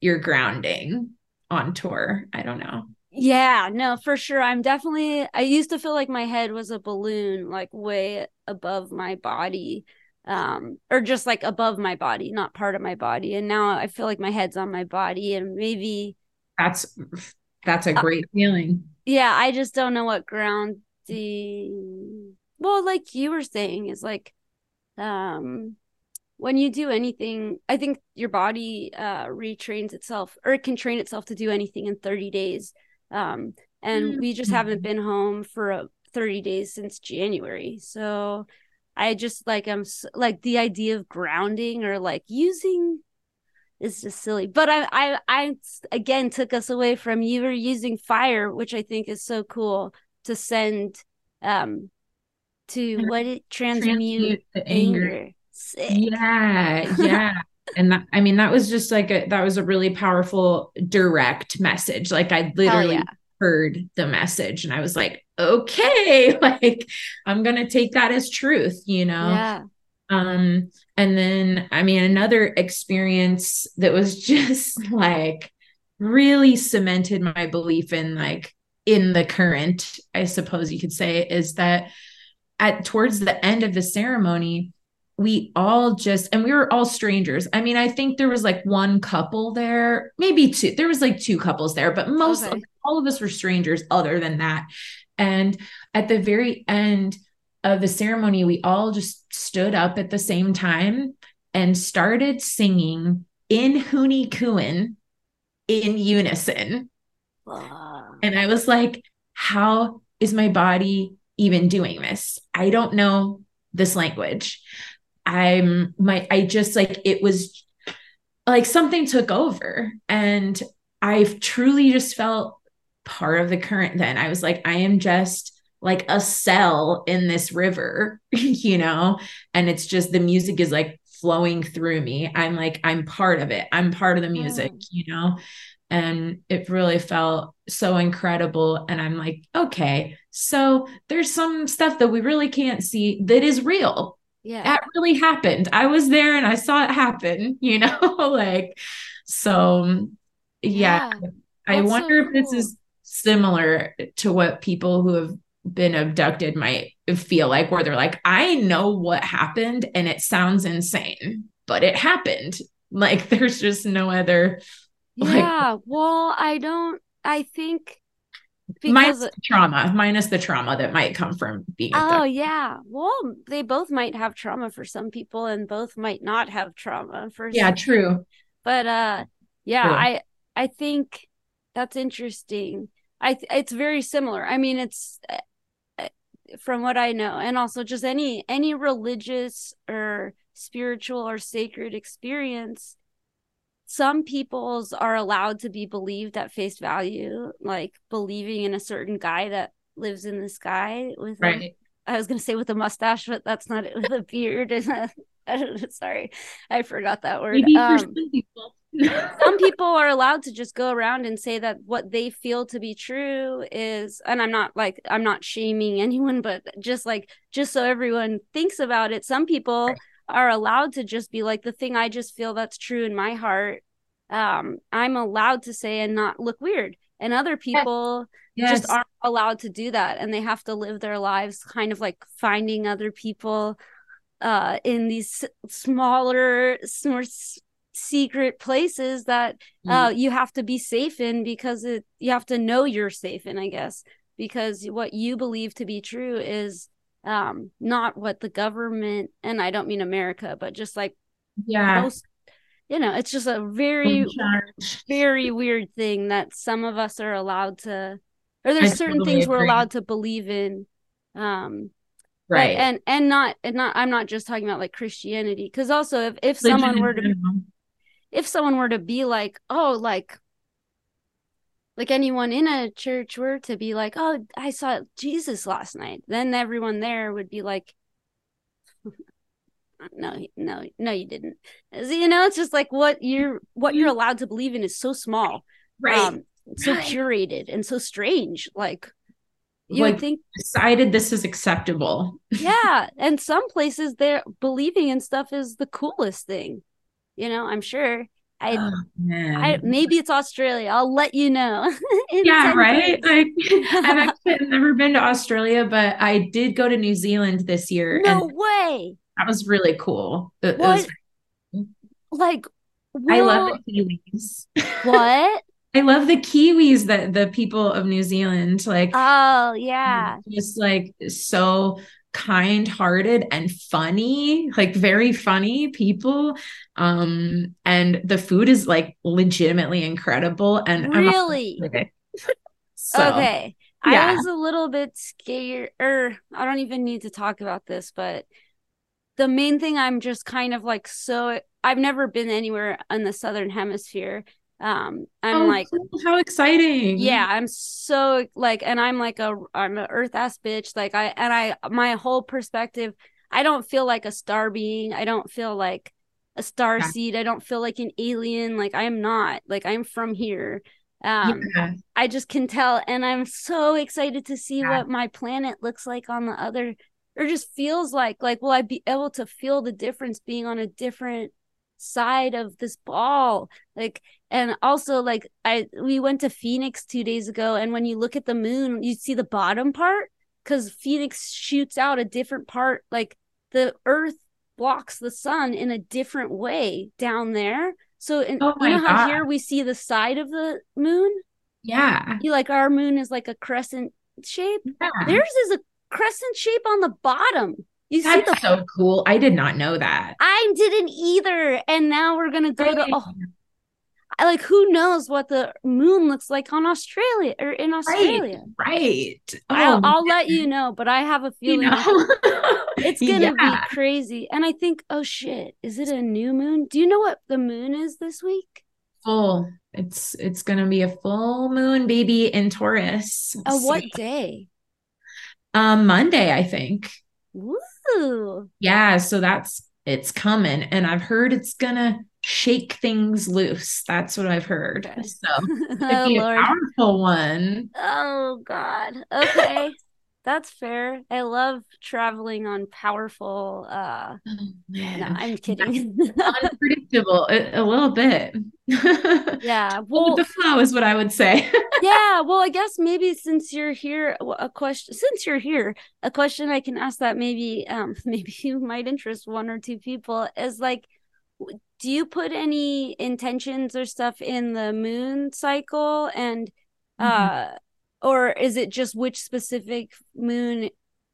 S2: your grounding on tour. I don't know.
S1: Yeah, no, for sure. I'm definitely I used to feel like my head was a balloon like way above my body um or just like above my body, not part of my body. And now I feel like my head's on my body and maybe
S2: That's that's a uh, great uh, feeling.
S1: Yeah, I just don't know what grounding well, like you were saying is like um when you do anything, I think your body uh retrains itself or it can train itself to do anything in 30 days um, and mm-hmm. we just haven't been home for uh, 30 days since January. So I just like I'm like the idea of grounding or like using is just silly. But I I I again took us away from you were using fire, which I think is so cool to send um to what it transmute, transmute anger. anger.
S2: Yeah, *laughs* yeah and that, I mean that was just like a that was a really powerful direct message. Like I literally yeah. heard the message and I was like, okay, *laughs* like I'm gonna take that as truth, you know.
S1: Yeah.
S2: Um, and then I mean another experience that was *laughs* just like really cemented my belief in like in the current, I suppose you could say, is that at towards the end of the ceremony, we all just and we were all strangers i mean i think there was like one couple there maybe two there was like two couples there but most okay. all of us were strangers other than that and at the very end of the ceremony we all just stood up at the same time and started singing in Huni Kuin in unison wow. and i was like how is my body even doing this i don't know this language I'm my I just like it was like something took over and I've truly just felt part of the current then. I was like I am just like a cell in this river, *laughs* you know, and it's just the music is like flowing through me. I'm like I'm part of it. I'm part of the music, mm. you know. And it really felt so incredible and I'm like, okay, so there's some stuff that we really can't see that is real
S1: yeah
S2: that really happened i was there and i saw it happen *laughs* you know *laughs* like so yeah, yeah i wonder so cool. if this is similar to what people who have been abducted might feel like where they're like i know what happened and it sounds insane but it happened. *laughs* Like there's just no other
S1: yeah like, well i don't i think
S2: because minus trauma minus the trauma that might come from being
S1: oh yeah. Well they both might have trauma for some people and both might not have trauma for
S2: yeah true.
S1: But uh yeah true. i i think that's interesting. I it's very similar. I mean it's from what I know, and also just any any religious or spiritual or sacred experience, some peoples are allowed to be believed at face value, like believing in a certain guy that lives in the sky with right. A, I was gonna say with a mustache, but that's not it with a beard. and *laughs* Sorry, I forgot that word. Maybe um, for some people. Some people are allowed to just go around and say that what they feel to be true is and i'm not like i'm not shaming anyone but just like just so everyone thinks about it some people right. are allowed to just be like the thing i just feel that's true in my heart um i'm allowed to say and not look weird and other people yes. just aren't allowed to do that and they have to live their lives kind of like finding other people uh in these smaller more secret places that uh mm. you have to be safe in because it you have to know you're safe in i guess because what you believe to be true is um not what the government and i don't mean america but just like
S2: yeah most
S1: you know it's just a very very weird thing that some of us are allowed to or there's I certain totally things agree. we're allowed to believe in um right and and not and not i'm not just talking about like christianity because also if if someone were to if someone were to be like oh like like anyone in a church were to be like oh i saw jesus last night then everyone there would be like *laughs* no no no you didn't. You know it's just like what you're what you're allowed to believe in is so small
S2: right. um,
S1: so curated and so strange like you like, think
S2: decided this is acceptable.
S1: Yeah and some places they're believing in stuff is the coolest thing you know i'm sure I, oh, I maybe it's Australia. I'll let you know. *laughs*
S2: yeah, right. Like, *laughs* I've actually never been to Australia, but I did go to New Zealand this year.
S1: No way.
S2: That was really cool. It,
S1: what? It was... Like,
S2: well... I love the Kiwis. *laughs*
S1: What?
S2: I love the Kiwis that the people of New Zealand like.
S1: Oh yeah,
S2: just like so kind-hearted and funny, like very funny people. Um, and the food is like legitimately incredible. And
S1: really, *laughs* so, okay. Yeah. I was a little bit scared, or I don't even need to talk about this, but the main thing I'm just kind of like so I've never been anywhere in the southern hemisphere um i'm oh, like
S2: how exciting.
S1: Yeah i'm so like and i'm like a i'm an earth ass bitch. Like i and i my whole perspective i don't feel like a star being. I don't feel like a star yeah. seed. I don't feel like an alien. Like i'm not. Like i'm from here. Um yeah. i just can tell and i'm so excited to see yeah. what my planet looks like on the other or just feels like like will i be able to feel the difference being on a different side of this ball? Like and also like i we went to phoenix two days ago and when you look at the moon you see the bottom part because phoenix shoots out a different part like the earth blocks the sun in a different way down there so in, oh you know how God. here we see the side of the moon
S2: yeah
S1: you like our moon is like a crescent shape yeah. theirs is a crescent shape on the bottom
S2: you That's see the so cool. I did not know that.
S1: I didn't either. And now we're gonna go to oh, like who knows what the moon looks like on Australia or in Australia.
S2: Right. right.
S1: Oh, I'll, I'll let you know, but I have a feeling you know? *laughs* it's gonna yeah. be crazy. And I think, oh shit, is it a new moon? Do you know what the moon is this week?
S2: Full. It's it's gonna be a full moon baby in Taurus.
S1: A so. what day?
S2: Um Monday, I think.
S1: Ooh.
S2: Yeah, so that's it's coming and I've heard it's gonna shake things loose. That's what I've heard. So oh, *laughs* be a powerful one.
S1: Oh God. Okay. That's fair. I love traveling on powerful uh oh, no, I'm kidding.
S2: Unpredictable a, a, little bit. *laughs*
S1: yeah.
S2: Well, the flow is what I would say. *laughs*
S1: yeah, well, I guess maybe since you're here a question since you're here, a question I can ask that maybe um maybe you might interest one or two people is like do you put any intentions or stuff in the moon cycle and mm-hmm. uh or is it just which specific moon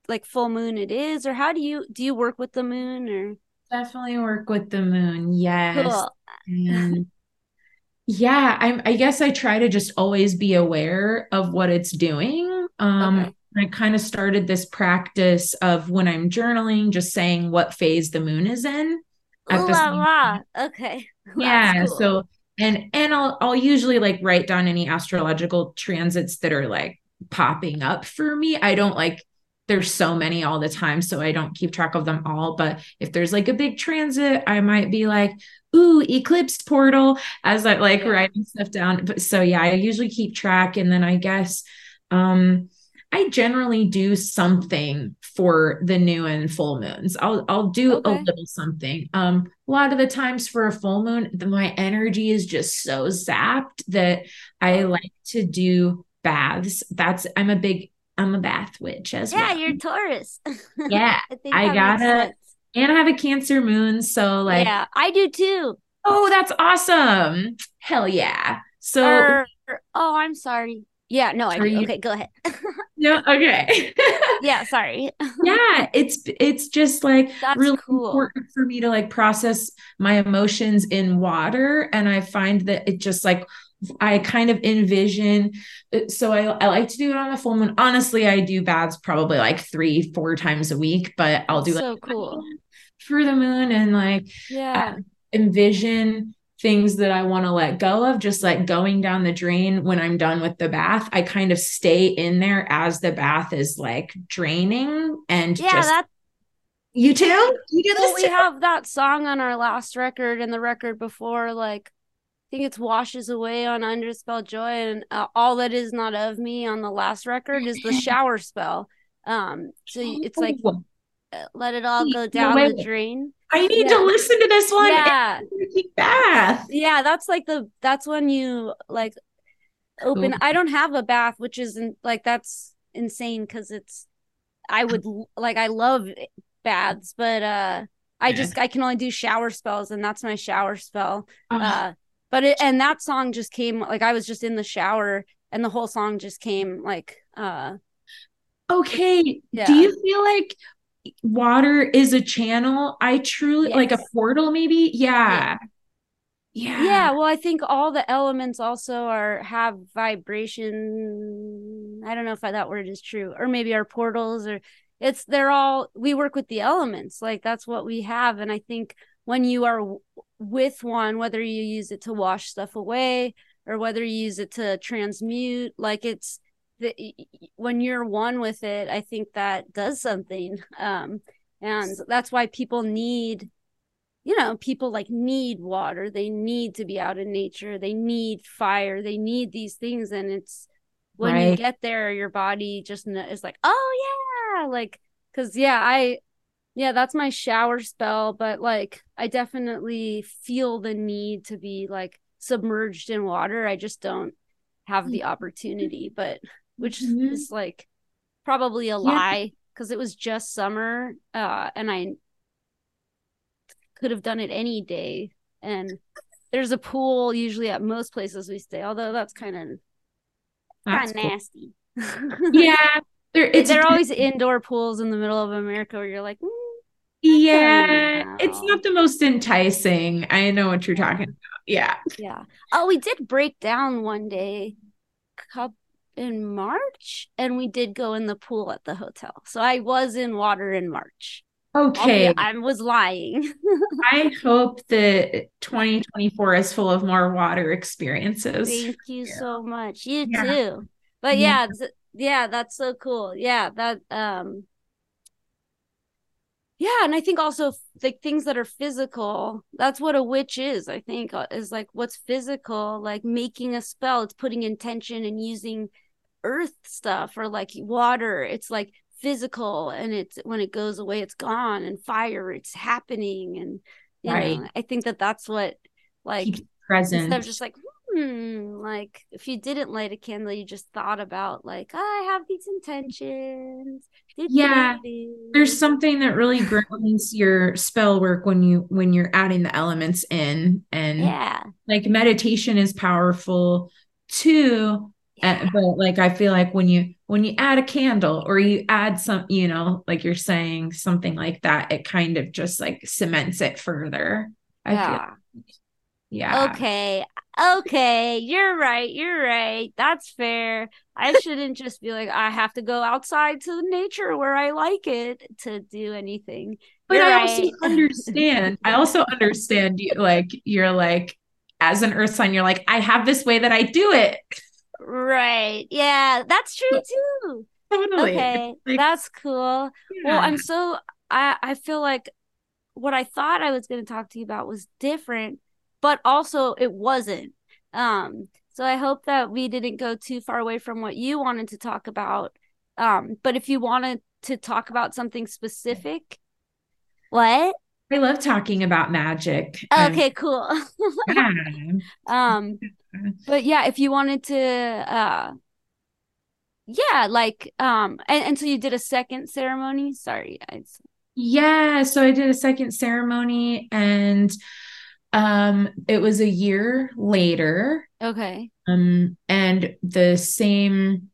S1: like full moon it is or how do you do you work with the moon or
S2: definitely work with the moon yes cool. and yeah I'm, i guess i try to just always be aware of what it's doing um okay. I kind of started this practice of when I'm journaling, just saying what phase the moon is in.
S1: At Ooh, la, la. Okay. *laughs*
S2: yeah. Cool. So and and I'll I'll usually like write down any astrological transits that are like popping up for me. I don't like there's so many all the time so I don't keep track of them all, but if there's like a big transit, I might be like, "Ooh, eclipse portal" as I like yeah. writing stuff down. But so yeah, I usually keep track and then I guess um I generally do something for the new and full moons. I'll I'll do okay. a little something. Um, a lot of the times for a full moon, the, my energy is just so zapped that I like to do baths. That's I'm a big I'm a bath witch as
S1: yeah,
S2: well.
S1: Yeah, you're Taurus. *laughs*
S2: yeah, I, I gotta and I have a Cancer moon, so like
S1: yeah, I do too.
S2: Oh, that's awesome! Hell yeah! So,
S1: er, oh, I'm sorry. Yeah, no, I. You... Okay, go ahead. *laughs*
S2: no, okay. *laughs*
S1: yeah, sorry. *laughs*
S2: yeah, it's it's just like That's really cool. important for me to like process my emotions in water, and I find that it just like I kind of envision. Uh, so I, I like to do it on the full moon. Honestly, I do baths probably like three, four times a week, but I'll do
S1: so
S2: like
S1: cool
S2: for the moon and like
S1: yeah
S2: envision things that I want to let go of, just like going down the drain when I'm done with the bath. I kind of stay in there as the bath is like draining and
S1: yeah,
S2: just
S1: that
S2: you too? You
S1: do well, we have that song on our last record and the record before, like I think it's washes away on Underspell Joy and uh, all that is not of me on the last record is the *laughs* shower spell. Um, so it's like oh. Let it all go down no, the drain.
S2: I need yeah. to listen to this one.
S1: Yeah.
S2: Bath.
S1: Yeah, that's like the that's when you like open. Cool. I don't have a bath, which isn't like that's insane because it's I would like I love baths, but uh I just I can only do shower spells and that's my shower spell. Oh. Uh but it and that song just came like I was just in the shower and the whole song just came like uh
S2: okay. Yeah. Do you feel like water is a channel. I truly yes. like a portal, maybe. Yeah.
S1: yeah. Yeah. Well, I think all the elements also are have vibration. I don't know if that word is true, or maybe our portals, or it's they're all we work with the elements. Like that's what we have, and I think when you are w- with one, whether you use it to wash stuff away or whether you use it to transmute, like it's the, when you're one with it, I think that does something. *laughs* Um, and that's why people need, you know, people like need water. They need to be out in nature. They need fire. They need these things. And it's when right. you get there, your body just is like, oh yeah, like, cause yeah, I, yeah, that's my shower spell. But like, I definitely feel the need to be like submerged in water. I just don't have the opportunity. But which mm-hmm. is like probably a yeah. lie because it was just summer uh, and I could have done it any day. And there's a pool usually at most places we stay, although that's kind of kind of nasty. *laughs*
S2: yeah,
S1: there are always indoor pools in the middle of America where you're like, mm,
S2: yeah, it's not the most enticing. I know what you're talking about. Yeah,
S1: yeah. Oh, we did break down one day, couple in March and we did go in the pool at the hotel. So I was in water in March.
S2: Okay.
S1: I was lying. *laughs*
S2: I hope that 2024 is full of more water experiences.
S1: Thank you yeah. so much. You yeah. too. But yeah, yeah, yeah, that's so cool. Yeah, that um yeah and i think also like things that are physical that's what a witch is i think uh, is like what's physical like making a spell it's putting intention and using earth stuff or like water it's like physical and it's when it goes away it's gone and fire it's happening and you right. know i think that that's what like Keep
S2: present.
S1: instead of just like hmm like if you didn't light a candle you just thought about like oh, i have these intentions.
S2: Yeah. There's something that really grounds your spell work when you when you're adding the elements in and
S1: yeah.
S2: like meditation is powerful too uh, but like I feel like when you when you add a candle or you add some, you know, like you're saying something like that, it kind of just like cements it further. I
S1: yeah.
S2: feel. Yeah.
S1: Okay. okay, you're right. You're right. That's fair. I shouldn't just be like, I have to go outside to nature where I like it to do anything.
S2: But you're I right. also understand. I *laughs* also understand you like you're like as an earth sign, you're like, I have this way that I do it.
S1: Right. Yeah, that's true too. Totally. Okay. Like, that's cool. Yeah. Well, I'm so I I feel like what I thought I was going to talk to you about was different, but also it wasn't. Um so I hope that we didn't go too far away from what you wanted to talk about. Um but if you wanted to talk about something specific, what?
S2: I love talking about magic.
S1: Okay, cool. *laughs* yeah. Um but yeah, if you wanted to uh yeah, like um and, and so you did a second ceremony. Sorry, I
S2: yeah, so I did a second ceremony and um it was a year later.
S1: Okay.
S2: Um and the same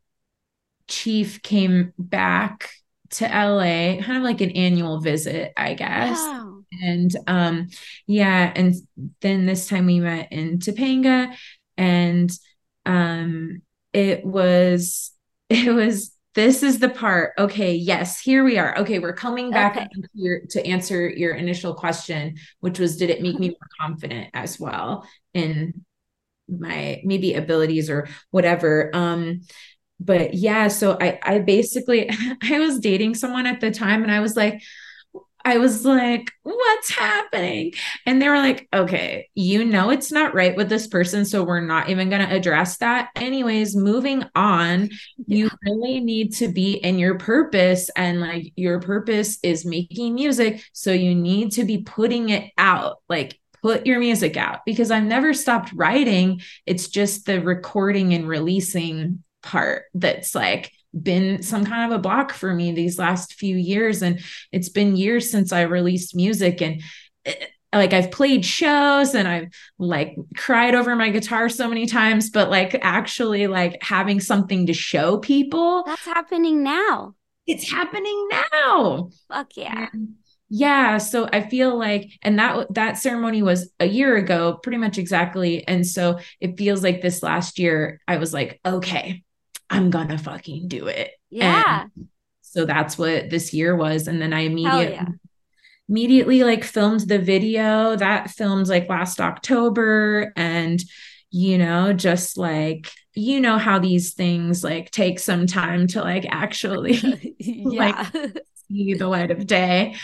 S2: chief came back to LA, kind of like an annual visit, I guess. Wow. And um yeah, and then this time we met in Topanga and um it was *laughs* it was this is the part okay yes here we are. Okay we're coming back okay. here to answer your initial question which was did it make me more confident as well in my maybe abilities or whatever? Um but yeah so i i basically *laughs* i was dating someone at the time and i was like I was like, what's happening? And they were like, okay, you know, it's not right with this person. So we're not even going to address that. Anyways, moving on, yeah. you really need to be in your purpose. And like your purpose is making music. So you need to be putting it out. Like, put your music out because I've never stopped writing. It's just the recording and releasing part that's like, been some kind of a block for me these last few years and it's been years since I released music and it, eh, like I've played shows and I've like cried over my guitar so many times but like actually like having something to show people
S1: That's happening now.
S2: It's happening now.
S1: Fuck yeah.
S2: And yeah, so I feel like and that that ceremony was a year ago pretty much exactly and so it feels like this last year I was like okay I'm gonna fucking do it.
S1: Yeah.
S2: And so that's what this year was. And then I immediately yeah. immediately like filmed the video that filmed like last October and you know, just like you know how these things like take some time to like actually *laughs* *laughs* like see the light of day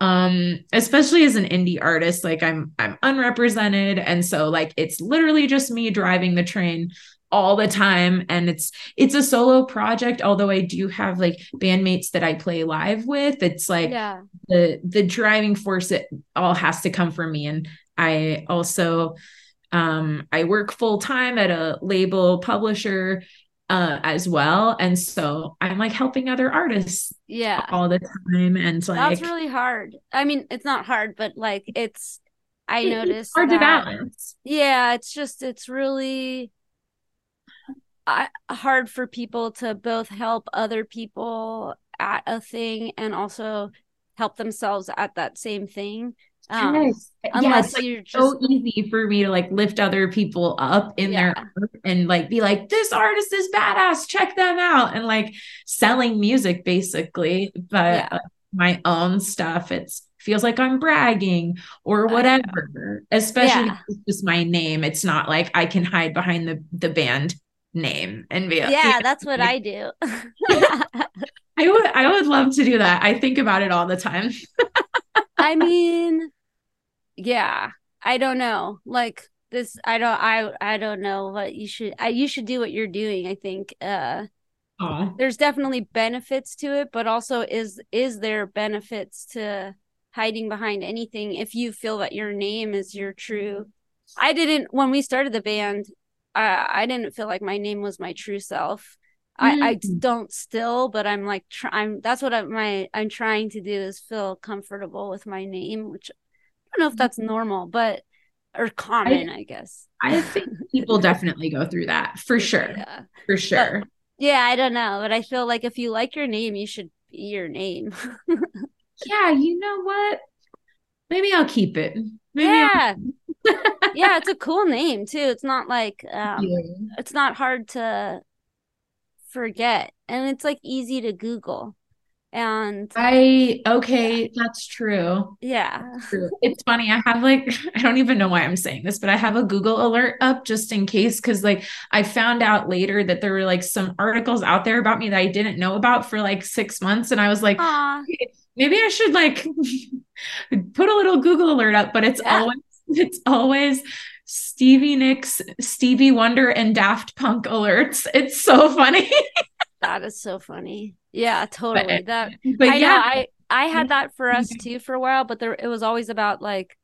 S2: um especially as an indie artist like i'm i'm unrepresented and so like it's literally just me driving the train all the time and it's it's a solo project although i do have like bandmates that i play live with it's like yeah. the the driving force it all has to come from me and i also um i work full time at a label publisher uh, as well. And so I'm like helping other artists
S1: yeah
S2: all the time. And like
S1: that's really hard. I mean, it's not hard, but like it's I noticed
S2: hard that, to balance.
S1: Yeah, it's just it's really hard for people to both help other people at a thing and also help themselves at that same thing. Um, yes. Unless
S2: yes, you're just... so easy for me to like lift other people up in yeah. their art and like be like, this artist is badass, check them out, and like selling music basically. But yeah. uh, my own stuff, it's feels like I'm bragging or whatever. Especially yeah. it's just my name. It's not like I can hide behind the the band name and be
S1: like, yeah, that's what *laughs* I do. *laughs*
S2: I would I would love to do that. I think about it all the time.
S1: I *laughs* mean, yeah, I don't know. Like this I don't I I don't know what you should I you should do what you're doing, I think. Uh Aww. there's definitely benefits to it, but also is is there benefits to hiding behind anything if you feel that your name is your true I didn't when we started the band I I didn't feel like my name was my true self. Mm. I, I mm. don't still, but I'm like try, I'm that's what I, my I'm trying to do is feel comfortable with my name, which I don't know if that's mm-hmm. normal, but or common, I, I guess.
S2: I think people *laughs* definitely go through that for sure. Yeah. For sure.
S1: But, yeah, I don't know, but I feel like if you like your name, you should be your name. *laughs*
S2: yeah, you know what? Maybe I'll keep it. Maybe
S1: yeah.
S2: I'll
S1: yeah, it's a cool name too. It's not like um, it's not hard to forget, and it's like easy to Google. And
S2: I okay, yeah. that's true.
S1: Yeah.
S2: That's true. It's funny. I have like *laughs* I don't even know why I'm saying this, but I have a Google alert up just in case cuz like I found out later that there were like some articles out there about me that I didn't know about for like 6 months and I was like maybe I should like *laughs* put a little Google alert up, but it's yeah. always it's always Stevie Nicks, Stevie Wonder and Daft Punk alerts. It's so funny. *laughs*
S1: that is so funny. Yeah, totally. But, that but I yeah, know, I I had that for us mm-hmm. too for a while, but there it was always about like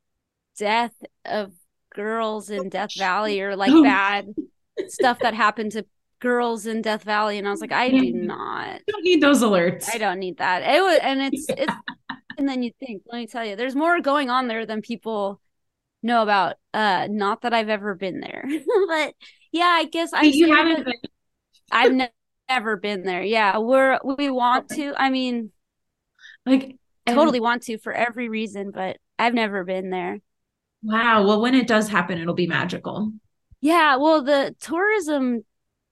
S1: death of girls in Death Valley or like oh. bad stuff that happened to girls in Death Valley, and I was like, I do not.
S2: don't need those alerts.
S1: I don't need that. It was, and it's *laughs* it's, and then you think, let me tell you, there's more going on there than people know about. Uh, not that I've ever been there, *laughs* but yeah, I guess I. You haven't. Been- I've never never been there. Yeah, we're we want to. I mean, like totally want to for every reason, but I've never been there.
S2: Wow. Well, when it does happen, it'll be magical.
S1: Yeah. Well, the tourism,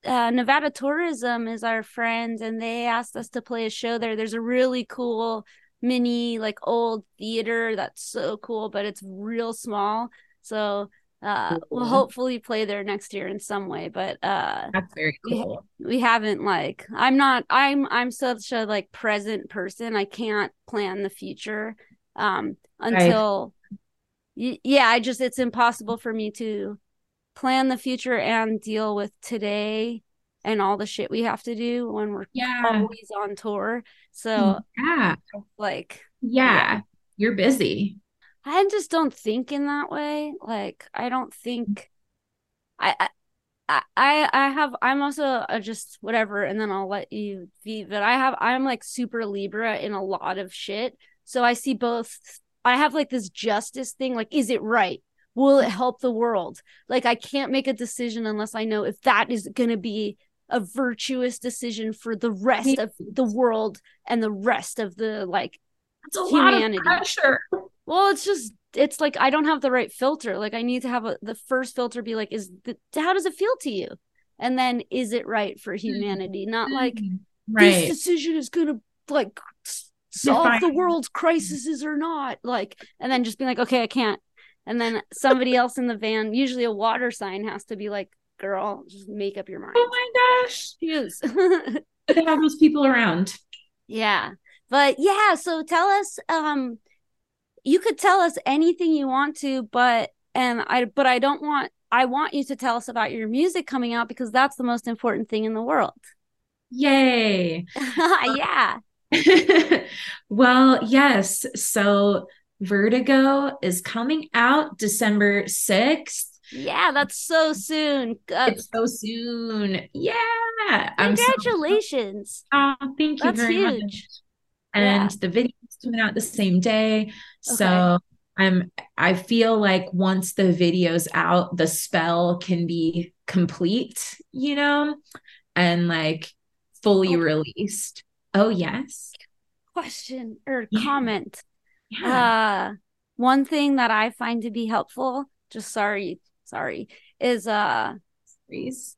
S1: uh, Nevada Tourism is our friend, and they asked us to play a show there. There's a really cool mini, like old theater that's so cool, but it's real small. So uh, we'll hopefully play there next year in some way but uh
S2: that's very cool
S1: we, we, haven't like i'm not i'm i'm such a like present person i can't plan the future um until right. yeah i just it's impossible for me to plan the future and deal with today and all the shit we have to do when we're yeah. always on tour so
S2: yeah
S1: like
S2: yeah, yeah. you're busy
S1: I just don't think in that way. Like I don't think I I I, I have I'm also a just whatever and then I'll let you be but I have I'm like super Libra in a lot of shit. So I see both I have like this justice thing like is it right? Will it help the world? Like I can't make a decision unless I know if that is going to be a virtuous decision for the rest of the world and the rest of the like
S2: It's a humanity. lot of pressure.
S1: Well, it's just it's like I don't have the right filter. Like I need to have a the first filter be like, is the, how does it feel to you? And then is it right for mm-hmm. humanity? Not mm-hmm. like right. this decision is gonna like solve the world's crises or not. Like, and then just being like, okay, I can't. And then somebody else in the van, usually a water sign, has to be like, girl, just make up your mind.
S2: Oh my gosh.
S1: Yes. *laughs*
S2: they have those people around.
S1: Yeah. But yeah, so tell us um you could tell us anything you want to, but and I but I don't want I want you to tell us about your music coming out because that's the most important thing in the world.
S2: Yay. *laughs*
S1: yeah. *laughs*
S2: well, yes. So Vertigo is coming out December 6th.
S1: Yeah, that's so soon.
S2: Uh, it's so soon. Yeah.
S1: Congratulations.
S2: So, oh, thank you that's very huge. much. And yeah. the video coming out the same day. Okay. So I'm I feel like once the video's out, the spell can be complete, you know, and like fully released. Oh yes.
S1: Question or yeah. comment. Yeah. Uh one thing that I find to be helpful, just sorry, sorry, is uh
S2: Please.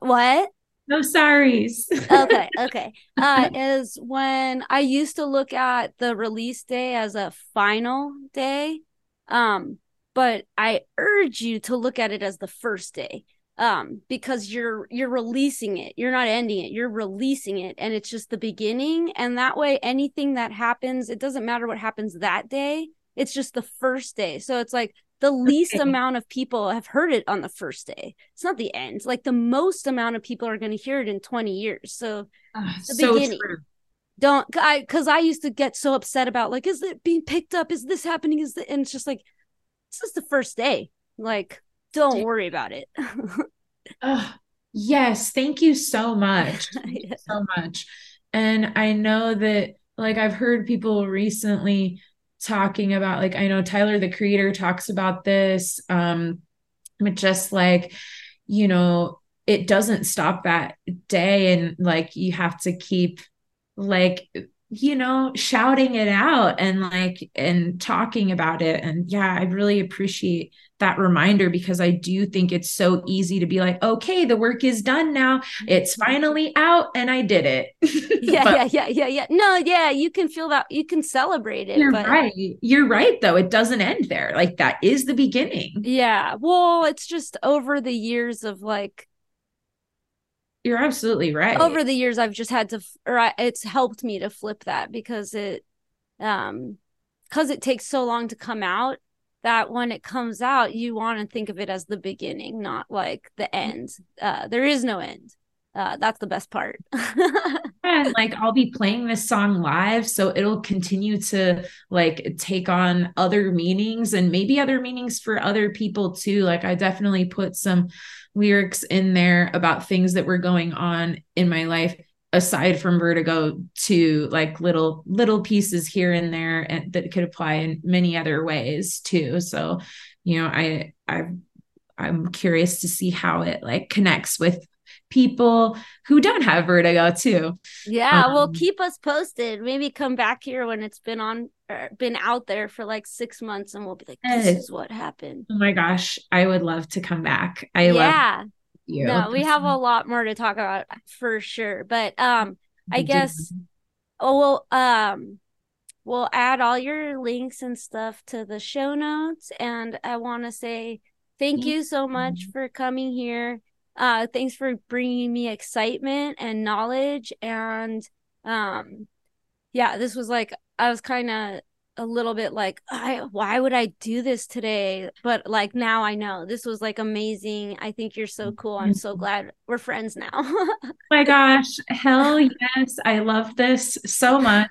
S1: what?
S2: No sorries.
S1: okay, *laughs* okay. Uh, is when I used to look at the release day as a final day. Um, but I urge you to look at it as the first day. Um, because you're you're releasing it. You're not ending it. You're releasing it and it's just the beginning. And that way anything that happens, it doesn't matter what happens that day. It's just the first day. So it's like the least *laughs* amount of people have heard it on the first day. It's not the end. Like the most amount of people are going to hear it in 20 years. So
S2: uh, the so beginning. True.
S1: Don't I because I used to get so upset about like, is it being picked up? Is this happening? Is the and it's just like this is the first day. Like, don't worry about it. *laughs*
S2: uh, yes, thank you so much. *laughs* yeah. so much. And I know that like I've heard people recently talking about like I know Tyler the creator talks about this um but just like you know it doesn't stop that day and like you have to keep like you know shouting it out and like and talking about it. And yeah I really appreciate that reminder because I do think it's so easy to be like, okay, the work is done now. It's mm-hmm. finally out and I did it. *laughs*
S1: yeah, yeah, yeah, yeah, yeah. No, yeah, you can feel that you can celebrate it.
S2: You're but... right. You're right though. It doesn't end there. Like that is the beginning.
S1: Yeah. Well, it's just over the years of like
S2: you're absolutely right.
S1: Over the years, I've just had to, or it's helped me to flip that because it, um, because it takes so long to come out that when it comes out, you want to think of it as the beginning, not like the end. Uh, there is no end. Uh, that's the best part. *laughs*
S2: and like I'll be playing this song live, so it'll continue to like take on other meanings and maybe other meanings for other people too. Like I definitely put some lyrics in there about things that were going on in my life aside from vertigo to like little little pieces here and there and that could apply in many other ways too so you know i i i'm curious to see how it like connects with people who don't have vertigo too.
S1: Yeah, um, well, keep us posted. Maybe come back here when it's been on or been out there for like six months, and we'll be like, "This is what happened."
S2: Oh my gosh, I would love to come back. I yeah. love you.
S1: No, we have a lot more to talk about for sure. But um, I guess oh well um we'll add all your links and stuff to the show notes and i want to say thank you so much for coming here uh, thanks for bringing me excitement and knowledge. And um, yeah, this was like, I was kind of a little bit like, I, why would I do this today? But like now I know this was like amazing. I think you're so cool. I'm so glad we're friends now.
S2: oh my gosh. Hell *laughs* yes. I love this so much.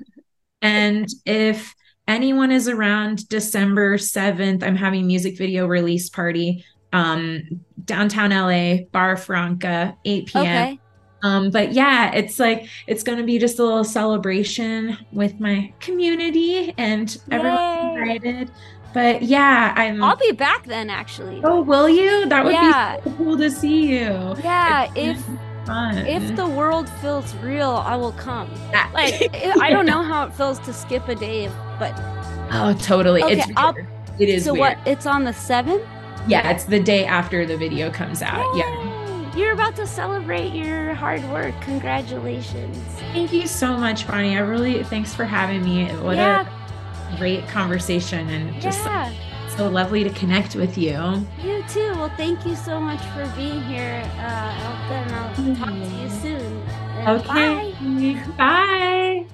S2: And if anyone is around December 7th, I'm having music video release party um, downtown LA, Bar Franca, 8 p.m. Okay. Um, but yeah, it's like it's gonna be just a little celebration with my community and everyone invited. But yeah, I'm
S1: I'll be back then actually.
S2: Oh, will you? That would yeah. be so cool to see you.
S1: Yeah, it's if fun. if the world feels real, I will come. Yeah. Like *laughs* I don't know how it feels to skip a day, but
S2: Oh totally. Okay, it's I'll, it is
S1: so
S2: weird.
S1: what it's on the seventh?
S2: Yeah, it's the day after the video comes out. Yay! Yeah.
S1: You're about to celebrate your hard work. Congratulations.
S2: Thank you so much, Bonnie. I really thanks for having me. What yeah. a great conversation and just yeah. so lovely to connect with you.
S1: You too. Well, thank you so much for being here. Uh, I'll, then I'll talk to you soon.
S2: okay. Bye. *laughs* Bye.